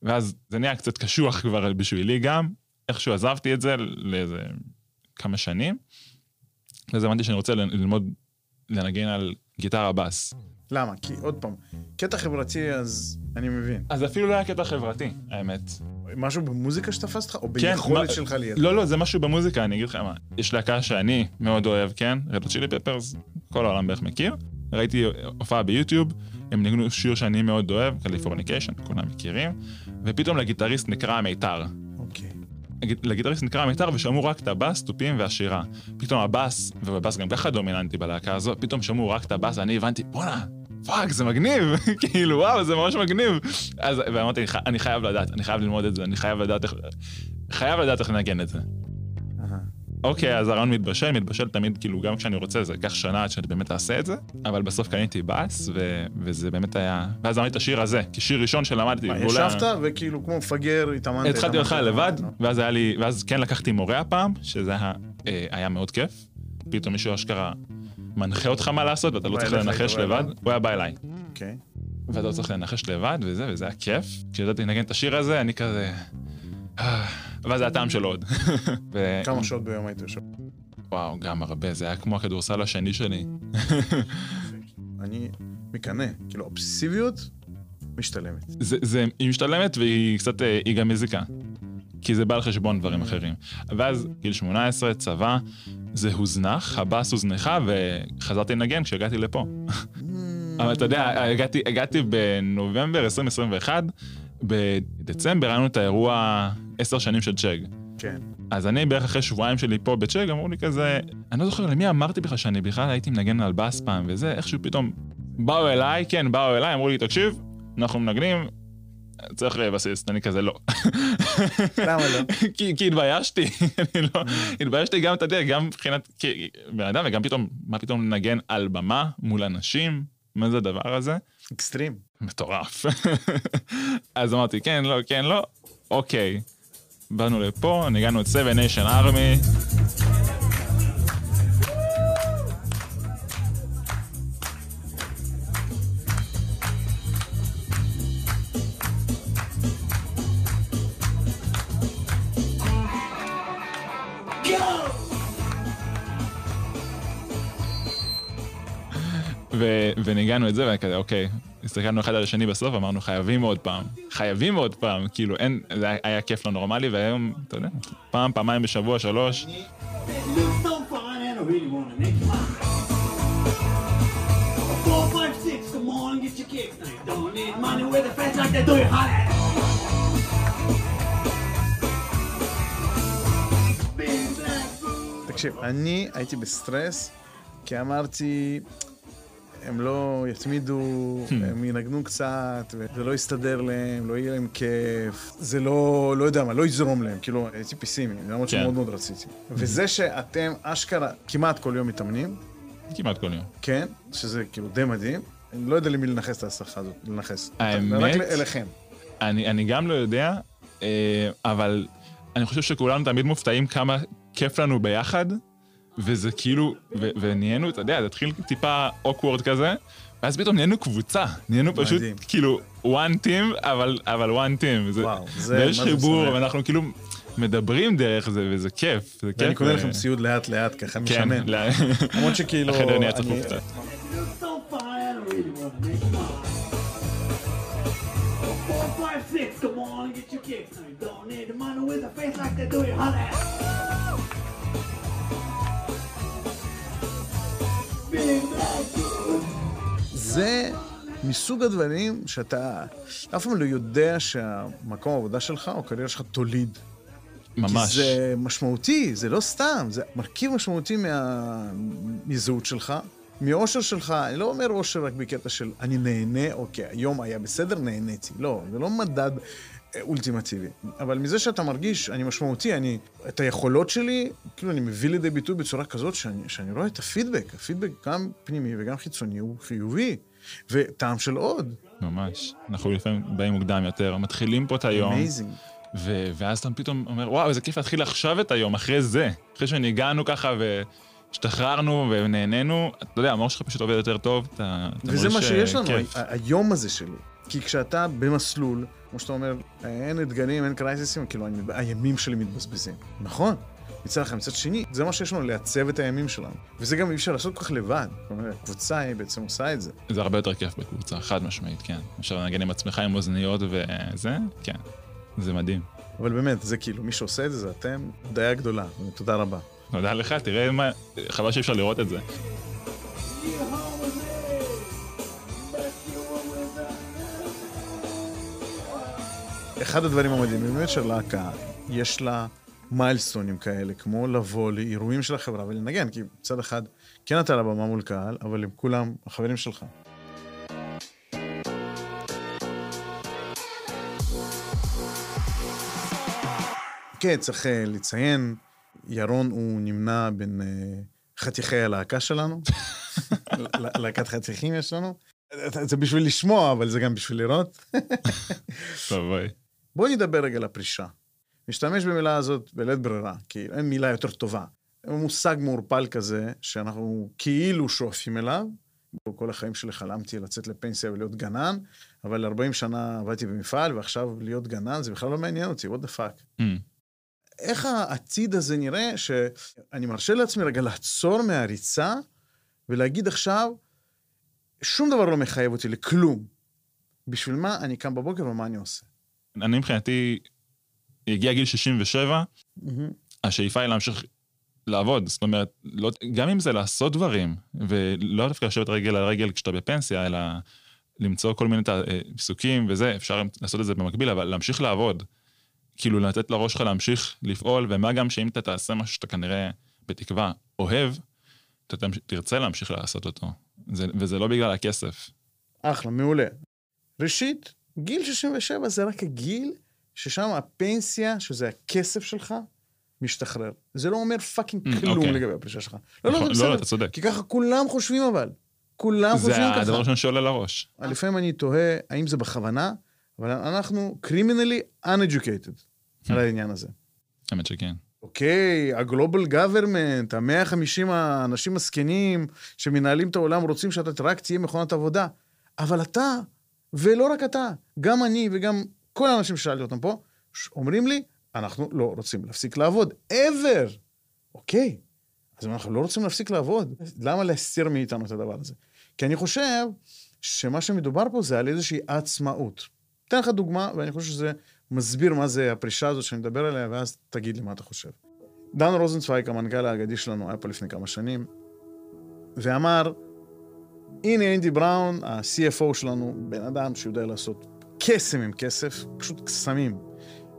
B: ואז זה נהיה קצת קשוח כבר בשבילי גם. איכשהו עזבתי את זה לאיזה כמה שנים. ואז הבנתי שאני רוצה ללמוד לנגן על גיטרה בס.
A: למה? כי עוד פעם, קטע חברתי, אז אני מבין.
B: אז אפילו לא היה קטע חברתי, האמת.
A: משהו במוזיקה שתפס אותך? או
B: כן,
A: ביכולת
B: מה-
A: שלך ליד?
B: לא, לא, זה משהו במוזיקה, אני אגיד לך מה. יש להקה שאני מאוד אוהב, כן? Red Hot Chili Peppers, כל העולם בערך מכיר. ראיתי הופעה ביוטיוב, הם ניגנו שיר שאני מאוד אוהב, Californication, כולם מכירים, ופתאום לגיטריסט נקרע מיתר.
A: אוקיי.
B: לגיטריסט נקרע מיתר ושמעו רק את הבאס, תופים והשירה. פתאום הבאס, ובבאס גם ככה דומיננטי בלהקה הזו, פתאום שמעו רק את הבאס, ואני הבנתי, בואנה, fuck, זה מגניב, כאילו, וואו, זה ממש מגניב. אז, ואמרתי, אני חייב לדעת, אני חייב ללמוד את זה, אני חייב לדעת איך, חייב לדעת איך לנגן את זה. אוקיי, אז הרעיון מתבשל, מתבשל תמיד, כאילו, גם כשאני רוצה, זה ייקח שנה עד שאני באמת אעשה את זה, אבל בסוף קניתי בס, ו- וזה באמת היה... ואז אמרתי את השיר הזה, כשיר ראשון שלמדתי.
A: מה, ישבת וכאילו כמו מפגר, התאמנת.
B: התחלתי לך לבד, ואז היה לי, ואז כן לקחתי מורה הפעם, שזה היה, אה, היה מאוד כיף. פתאום מישהו אשכרה מנחה אותך מה לעשות, ואתה לא צריך לנחש לבד. הוא היה בא אליי.
A: אוקיי.
B: ואתה לא צריך לנחש לבד, וזה, וזה היה כיף. כשידעתי לנגן את השיר הזה, אני כזה... אה, ואז זה הטעם של עוד.
A: כמה שעות ביום היית יושב?
B: וואו, גם הרבה, זה היה כמו הכדורסל השני שלי.
A: אני מקנא, כאילו, אובססיביות משתלמת.
B: זה, זה, היא משתלמת והיא קצת, אה, היא גם מזיקה. כי זה בא על חשבון דברים אחרים. ואז גיל 18, צבא, זה הוזנח, הבאס הוזנחה, וחזרתי לנגן כשהגעתי לפה. אבל אתה יודע, הגעתי, הגעתי בנובמבר 2021, בדצמבר היה לנו את האירוע עשר שנים של צ'אג.
A: כן.
B: אז אני בערך אחרי שבועיים שלי פה בצ'אג, אמרו לי כזה, אני לא זוכר למי אמרתי בכלל שאני בכלל הייתי מנגן על בס פעם וזה, איכשהו פתאום באו אליי, כן, באו אליי, אמרו לי, תקשיב, אנחנו מנגנים, צריך בסיסט, אני כזה לא.
A: למה לא?
B: כי, כי התביישתי, אני לא, התביישתי גם, אתה יודע, גם מבחינת בן אדם, וגם פתאום, מה פתאום לנגן על במה מול אנשים, מה זה הדבר הזה?
A: אקסטרים.
B: מטורף. אז אמרתי, כן, לא, כן, לא, אוקיי. באנו לפה, ניגענו את 7 Nation Army. וניגענו את זה, וכזה, אוקיי, הסתכלנו אחד על השני בסוף, אמרנו חייבים עוד פעם, חייבים עוד פעם, כאילו אין, זה היה כיף לא נורמלי, והיום, אתה יודע, פעם, פעמיים בשבוע, שלוש.
A: תקשיב, אני הייתי בסטרס, כי אמרתי, הם לא יתמידו, hmm. הם ינגנו קצת, וזה לא יסתדר להם, לא יהיה להם כיף, זה לא, לא יודע מה, לא יזרום להם, כאילו, הייתי פסימי, למרות שמאוד כן. מאוד רציתי. וזה שאתם אשכרה כמעט כל יום מתאמנים,
B: כמעט כל יום.
A: כן, שזה כאילו די מדהים, אני לא יודע למי לנכס את ההצלחה הזאת, לנכס.
B: האמת?
A: רק אליכם.
B: אני, אני גם לא יודע, אה, אבל אני חושב שכולנו תמיד מופתעים כמה כיף לנו ביחד. וזה כאילו, ונהיינו, אתה יודע, זה התחיל טיפה אוקוורד כזה, ואז פתאום נהיינו קבוצה, נהיינו פשוט כאילו one team, אבל, אבל one team. זה, וואו, זה, ויש חיבור, ואנחנו כאילו מדברים דרך זה, וזה כיף, זה כיף.
A: ואני קונה לכם ציוד לאט לאט, ככה
B: כן,
A: משמן. למרות שכאילו...
B: החדר נהיה צפוף קצת. come on, get your kicks. Don't need the money with a face like they do it, holla.
A: זה מסוג הדברים שאתה אף פעם לא יודע שהמקום העבודה שלך או הקריירה שלך תוליד.
B: ממש.
A: כי זה משמעותי, זה לא סתם, זה מרכיב משמעותי מה... מזהות שלך, מאושר שלך, אני לא אומר אושר רק בקטע של אני נהנה, אוקיי, היום היה בסדר, נהניתי. לא, זה לא מדד אולטימטיבי. אבל מזה שאתה מרגיש, אני משמעותי, אני, את היכולות שלי, כאילו אני מביא לידי ביטוי בצורה כזאת שאני, שאני רואה את הפידבק, הפידבק גם פנימי וגם חיצוני הוא חיובי, וטעם של עוד.
B: ממש. אנחנו לפעמים באים מוקדם יותר, מתחילים פה את היום.
A: amazing.
B: ו- ואז אתה פתאום אומר, וואו, איזה כיף להתחיל עכשיו את היום, אחרי זה. אחרי שהגענו ככה והשתחררנו ונהנינו, אתה יודע, המוח שלך פשוט עובד יותר טוב, אתה,
A: אתה וזה מה שיש לנו, היום הזה שלי. כי כשאתה במסלול, כמו שאתה אומר, אין אתגרים, אין קרייסיסים, כאילו, אני, הימים שלי מתבזבזים. נכון. מצד אחד, מצד שני, זה מה שיש לנו, לעצב את הימים שלנו. וזה גם אי אפשר לעשות כל כך לבד. זאת אומרת, הקבוצה היא בעצם עושה את זה.
B: זה הרבה יותר כיף בקבוצה, חד משמעית, כן. אפשר לנגן עם עצמך עם אוזניות וזה, כן. זה מדהים.
A: אבל באמת, זה כאילו, מי שעושה את זה, זה אתם, דיה גדולה. תודה רבה.
B: תודה לך, תראה מה, חבל שאי אפשר לראות את זה.
A: אחד הדברים המדהימים באמת של להקה, יש לה מיילסטונים כאלה, כמו לבוא לאירועים של החברה ולנגן, כי מצד אחד, כן אתה על הבמה מול קהל, אבל הם כולם החברים שלך. כן, צריך אה, לציין, ירון הוא נמנה בין אה, חתיכי הלהקה שלנו. להקת חתיכים יש לנו. זה בשביל לשמוע, אבל זה גם בשביל לראות.
B: טוב, ביי.
A: בואו נדבר רגע על הפרישה. נשתמש במילה הזאת בלית ברירה, כי אין מילה יותר טובה. מושג מעורפל כזה, שאנחנו כאילו שואפים אליו. כל החיים שלי חלמתי לצאת לפנסיה ולהיות גנן, אבל 40 שנה עבדתי במפעל, ועכשיו להיות גנן זה בכלל לא מעניין אותי, what the fuck.
B: Mm.
A: איך העתיד הזה נראה, שאני מרשה לעצמי רגע לעצור מהריצה ולהגיד עכשיו, שום דבר לא מחייב אותי לכלום. בשביל מה אני קם בבוקר ומה אני עושה.
B: אני מבחינתי, הגיע גיל 67, השאיפה היא להמשיך לעבוד. זאת אומרת, לא, גם אם זה לעשות דברים, ולא דווקא לשבת רגל על רגל כשאתה בפנסיה, אלא למצוא כל מיני אה, עיסוקים וזה, אפשר לעשות את זה במקביל, אבל להמשיך לעבוד. כאילו לתת לראש שלך להמשיך לפעול, ומה גם שאם אתה תעשה משהו שאתה כנראה, בתקווה, אוהב, אתה תרצה להמשיך לעשות אותו. זה, וזה לא בגלל הכסף.
A: אחלה, מעולה. ראשית, גיל 67 זה רק הגיל ששם הפנסיה, שזה הכסף שלך, משתחרר. זה לא אומר פאקינג
B: Mm,
A: כלום
B: אוקיי.
A: לגבי הפרישה שלך. לא, לא,
B: נכון,
A: זה
B: לא,
A: בסדר.
B: אתה צודק.
A: כי ככה כולם חושבים אבל. כולם
B: זה
A: חושבים ככה.
B: הדבר הראשון שעולה לראש.
A: לפעמים אני תוהה האם זה בכוונה, אבל אנחנו criminally uneducated על העניין הזה.
B: האמת שכן.
A: אוקיי, הגלובל גוורמנט, ה-150 האנשים הזקנים שמנהלים את העולם רוצים שאתה רק תהיה מכונת עבודה. אבל אתה, ולא רק אתה, גם אני וגם כל האנשים ששאלתי אותם פה, אומרים לי, אנחנו לא רוצים להפסיק לעבוד, ever. אוקיי, אז אם אנחנו לא רוצים להפסיק לעבוד, למה להסתיר מאיתנו את הדבר הזה? כי אני חושב שמה שמדובר פה זה על איזושהי עצמאות. אתן לך דוגמה, ואני חושב שזה מסביר מה זה הפרישה הזאת שאני מדבר עליה, ואז תגיד לי מה אתה חושב. דן רוזנצוויג, המנכ"ל האגדי שלנו, היה פה לפני כמה שנים, ואמר, הנה אינדי בראון, ה-CFO שלנו, בן אדם שיודע לעשות קסם עם כסף, פשוט קסמים.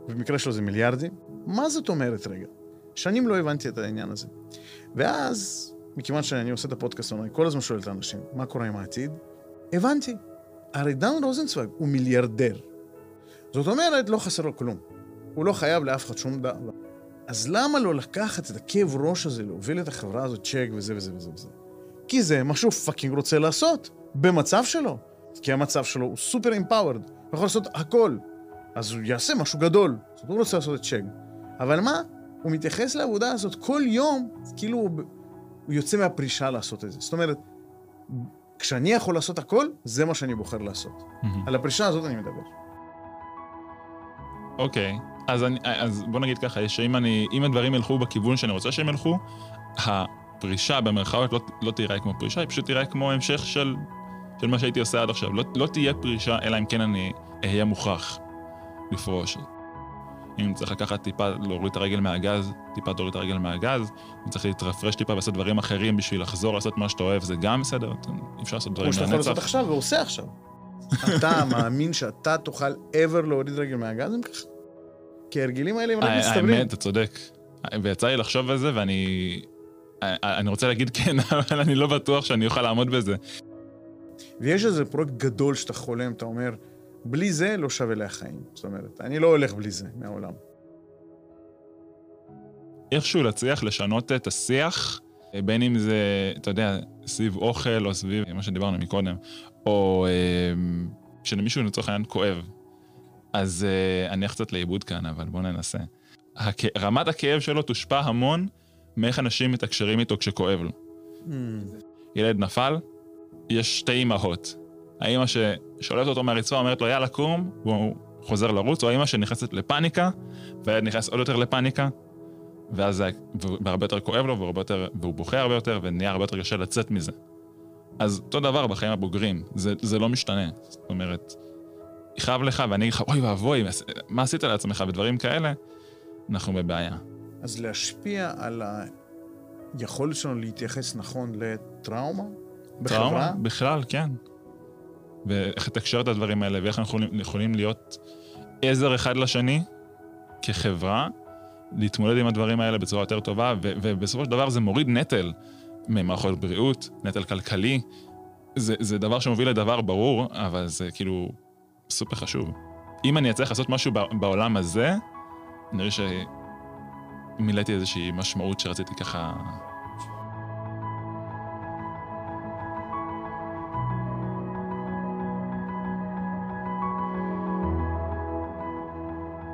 A: במקרה שלו זה מיליארדים. מה זאת אומרת רגע? שנים לא הבנתי את העניין הזה. ואז, מכיוון שאני עושה את הפודקאסט, אני כל הזמן שואל את האנשים, מה קורה עם העתיד? הבנתי. הרי דן רוזנצוויג הוא מיליארדר. זאת אומרת, לא חסר לו כלום. הוא לא חייב לאף אחד שום דבר. אז למה לא לקחת את הכאב ראש הזה, להוביל את החברה הזאת Chegg וזה וזה וזה וזה? כי זה מה שהוא fucking רוצה לעשות, במצב שלו. כי המצב שלו הוא super empowered, הוא יכול לעשות הכל. אז הוא יעשה משהו גדול. זאת אומרת, הוא רוצה לעשות את Chegg. אבל מה? הוא מתייחס לעבודה הזאת כל יום, כאילו הוא, הוא יוצא מהפרישה לעשות את זה. זאת אומרת, כשאני יכול לעשות הכל, זה מה שאני בוחר לעשות.
B: מהמם.
A: על הפרישה הזאת אני מדבר.
B: אוקיי, אז, אני, אז בוא נגיד ככה, שאם אני, אם הדברים ילכו בכיוון שאני רוצה שהם ילכו, הפרישה במרכאות לא, לא תיראה כמו פרישה, היא פשוט תיראה כמו המשך של, של מה שהייתי עושה עד עכשיו. לא, לא תהיה פרישה, אלא אם כן אני אהיה מוכרח לפרוש. אם צריך לקחת טיפה, להוריד את הרגל מהגז, טיפה תוריד את הרגל מהגז, אם צריך להתרפרש טיפה ולעשות דברים אחרים בשביל לחזור לעשות מה שאתה אוהב, זה גם בסדר, אי אפשר לעשות דברים
A: כמו שאתה יכול. לעשות עכשיו ועושה עכשיו. אתה מאמין שאתה תוכל ever להוריד רגל מהגז אם ככה? כי ההרגלים האלה הם רק מצטברים.
B: האמת, אתה צודק. ויצא לי לחשוב על זה, ואני... אני רוצה להגיד כן, אבל אני לא בטוח שאני אוכל לעמוד בזה.
A: ויש איזה פרויקט גדול שאתה חולם, אתה אומר, בלי זה לא שווה לי החיים. זאת אומרת, אני לא הולך בלי זה מהעולם.
B: איכשהו להצליח לשנות את השיח, בין אם זה, אתה יודע, סביב אוכל או סביב מה שדיברנו מקודם, או אה, כשלמישהו לצורך העניין כואב. אז אה, אני אלך קצת לאיבוד כאן, אבל בואו ננסה. הכ... רמת הכאב שלו תושפע המון מאיך אנשים מתקשרים איתו כשכואב לו. ילד נפל, יש שתי אימהות. האימא ששולטת אותו מהרצפה אומרת לו יאללה קום, והוא חוזר לרוץ, או האימא שנכנסת לפאניקה, והילד נכנס עוד יותר לפאניקה, ואז זה הרבה יותר כואב לו, והוא, יותר, והוא בוכה הרבה יותר, ונהיה הרבה יותר קשה לצאת מזה. אז אותו דבר בחיים הבוגרים, זה, זה לא משתנה. זאת אומרת, יכאב לך ואני אגיד לך, אוי ואבוי, מה עשית לעצמך ודברים כאלה, אנחנו בבעיה.
A: אז להשפיע על היכולת שלנו להתייחס נכון לטראומה בחברה?
B: טראומה? בכלל, כן. ואיך לתקשר את הדברים האלה, ואיך אנחנו יכולים, יכולים להיות עזר אחד לשני כחברה, להתמודד עם הדברים האלה בצורה יותר טובה, ו- ובסופו של דבר זה מוריד נטל ממערכות בריאות, נטל כלכלי. זה, זה דבר שמוביל לדבר ברור, אבל זה כאילו סופר חשוב. אם אני אצליח לעשות משהו בעולם הזה, נראה שמילאתי איזושהי משמעות שרציתי ככה...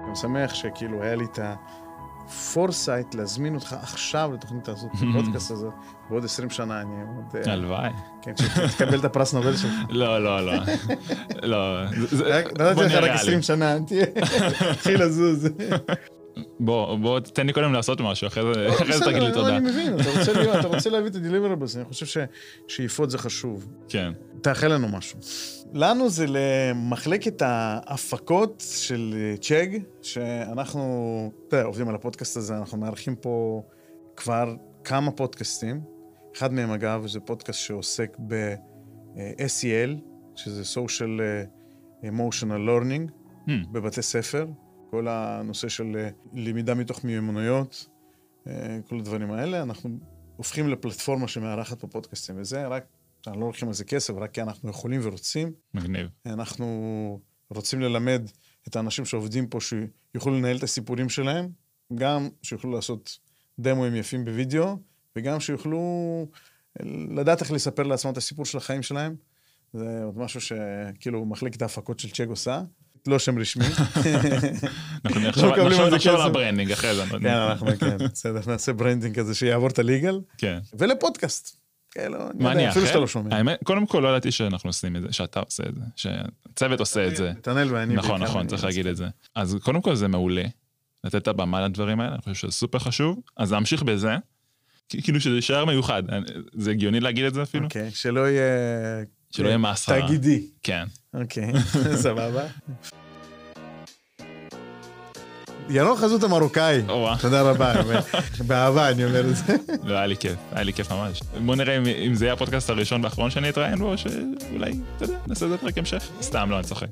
A: אני שמח שכאילו היה לי את ה foresight להזמין אותך עכשיו לתוכנית הזאת, לפודקאסט הזאת, בעוד 20 שנה אני עוד... אה,
B: הלוואי.
A: כן, שתקבל את הפרס נובל שלך.
B: לא, לא, לא. לא.
A: נתתי לך רק 20 שנה, תתחיל לזוז.
B: בוא, בוא, תן לי קודם לעשות משהו, אחרי זה תגיד לי תודה.
A: אני מבין, אתה רוצה להביא את ה-deliverables, אני חושב ששאיפות זה חשוב.
B: כן.
A: תאחל לנו משהו. לנו זה למחלקת ההפקות של צ'אג, שאנחנו, אתה עובדים על הפודקאסט הזה, אנחנו מארחים פה כבר כמה פודקאסטים. אחד מהם, אגב, זה פודקאסט שעוסק ב-SEL, שזה social emotional learning, hmm. בבתי ספר. כל הנושא של למידה מתוך מיומנויות, כל הדברים האלה. אנחנו הופכים לפלטפורמה שמארחת פה פודקאסטים, וזה רק אנחנו לא לוקחים על זה כסף, רק כי אנחנו יכולים ורוצים.
B: מגניב.
A: אנחנו רוצים ללמד את האנשים שעובדים פה, שיוכלו לנהל את הסיפורים שלהם, גם שיוכלו לעשות דברים יפים בווידאו, וגם שיוכלו לדעת איך לספר לעצמם את הסיפור של החיים שלהם. זה עוד משהו שכאילו מחלקת ההפקות של צ'ק עושה. לא שם רשמי.
B: אנחנו נחשוב על הברנדינג אחרי זה.
A: כן, אנחנו, כן, בסדר, נעשה ברנדינג כזה שיעבור את הליגל.
B: כן.
A: ולפודקאסט. כאלו, אני יודע, אפילו שאתה לא שומע.
B: האמת, קודם כל לא ידעתי שאנחנו עושים את זה, שאתה עושה את זה, שהצוות עושה את זה.
A: נתנאל ואני.
B: נכון, נכון, צריך להגיד את זה. אז קודם כל זה מעולה, לתת את הבמה לדברים האלה, אני חושב שזה סופר חשוב, אז להמשיך בזה, כאילו שזה יישאר מיוחד, זה הגיוני להגיד את זה אפילו?
A: אוקיי, שלא יהיה...
B: שלא יהיה מסחרה.
A: תאגידי.
B: כן.
A: אוקיי, סבבה. ינון חזות המרוקאי, תודה רבה, באהבה אני אומר את זה.
B: לא, היה לי כיף, היה לי כיף ממש. בוא נראה אם זה יהיה הפודקאסט הראשון והאחרון שאני אתראיין בו, או שאולי, אתה יודע, נעשה את זה פרק המשך. סתם, לא, אני צוחק.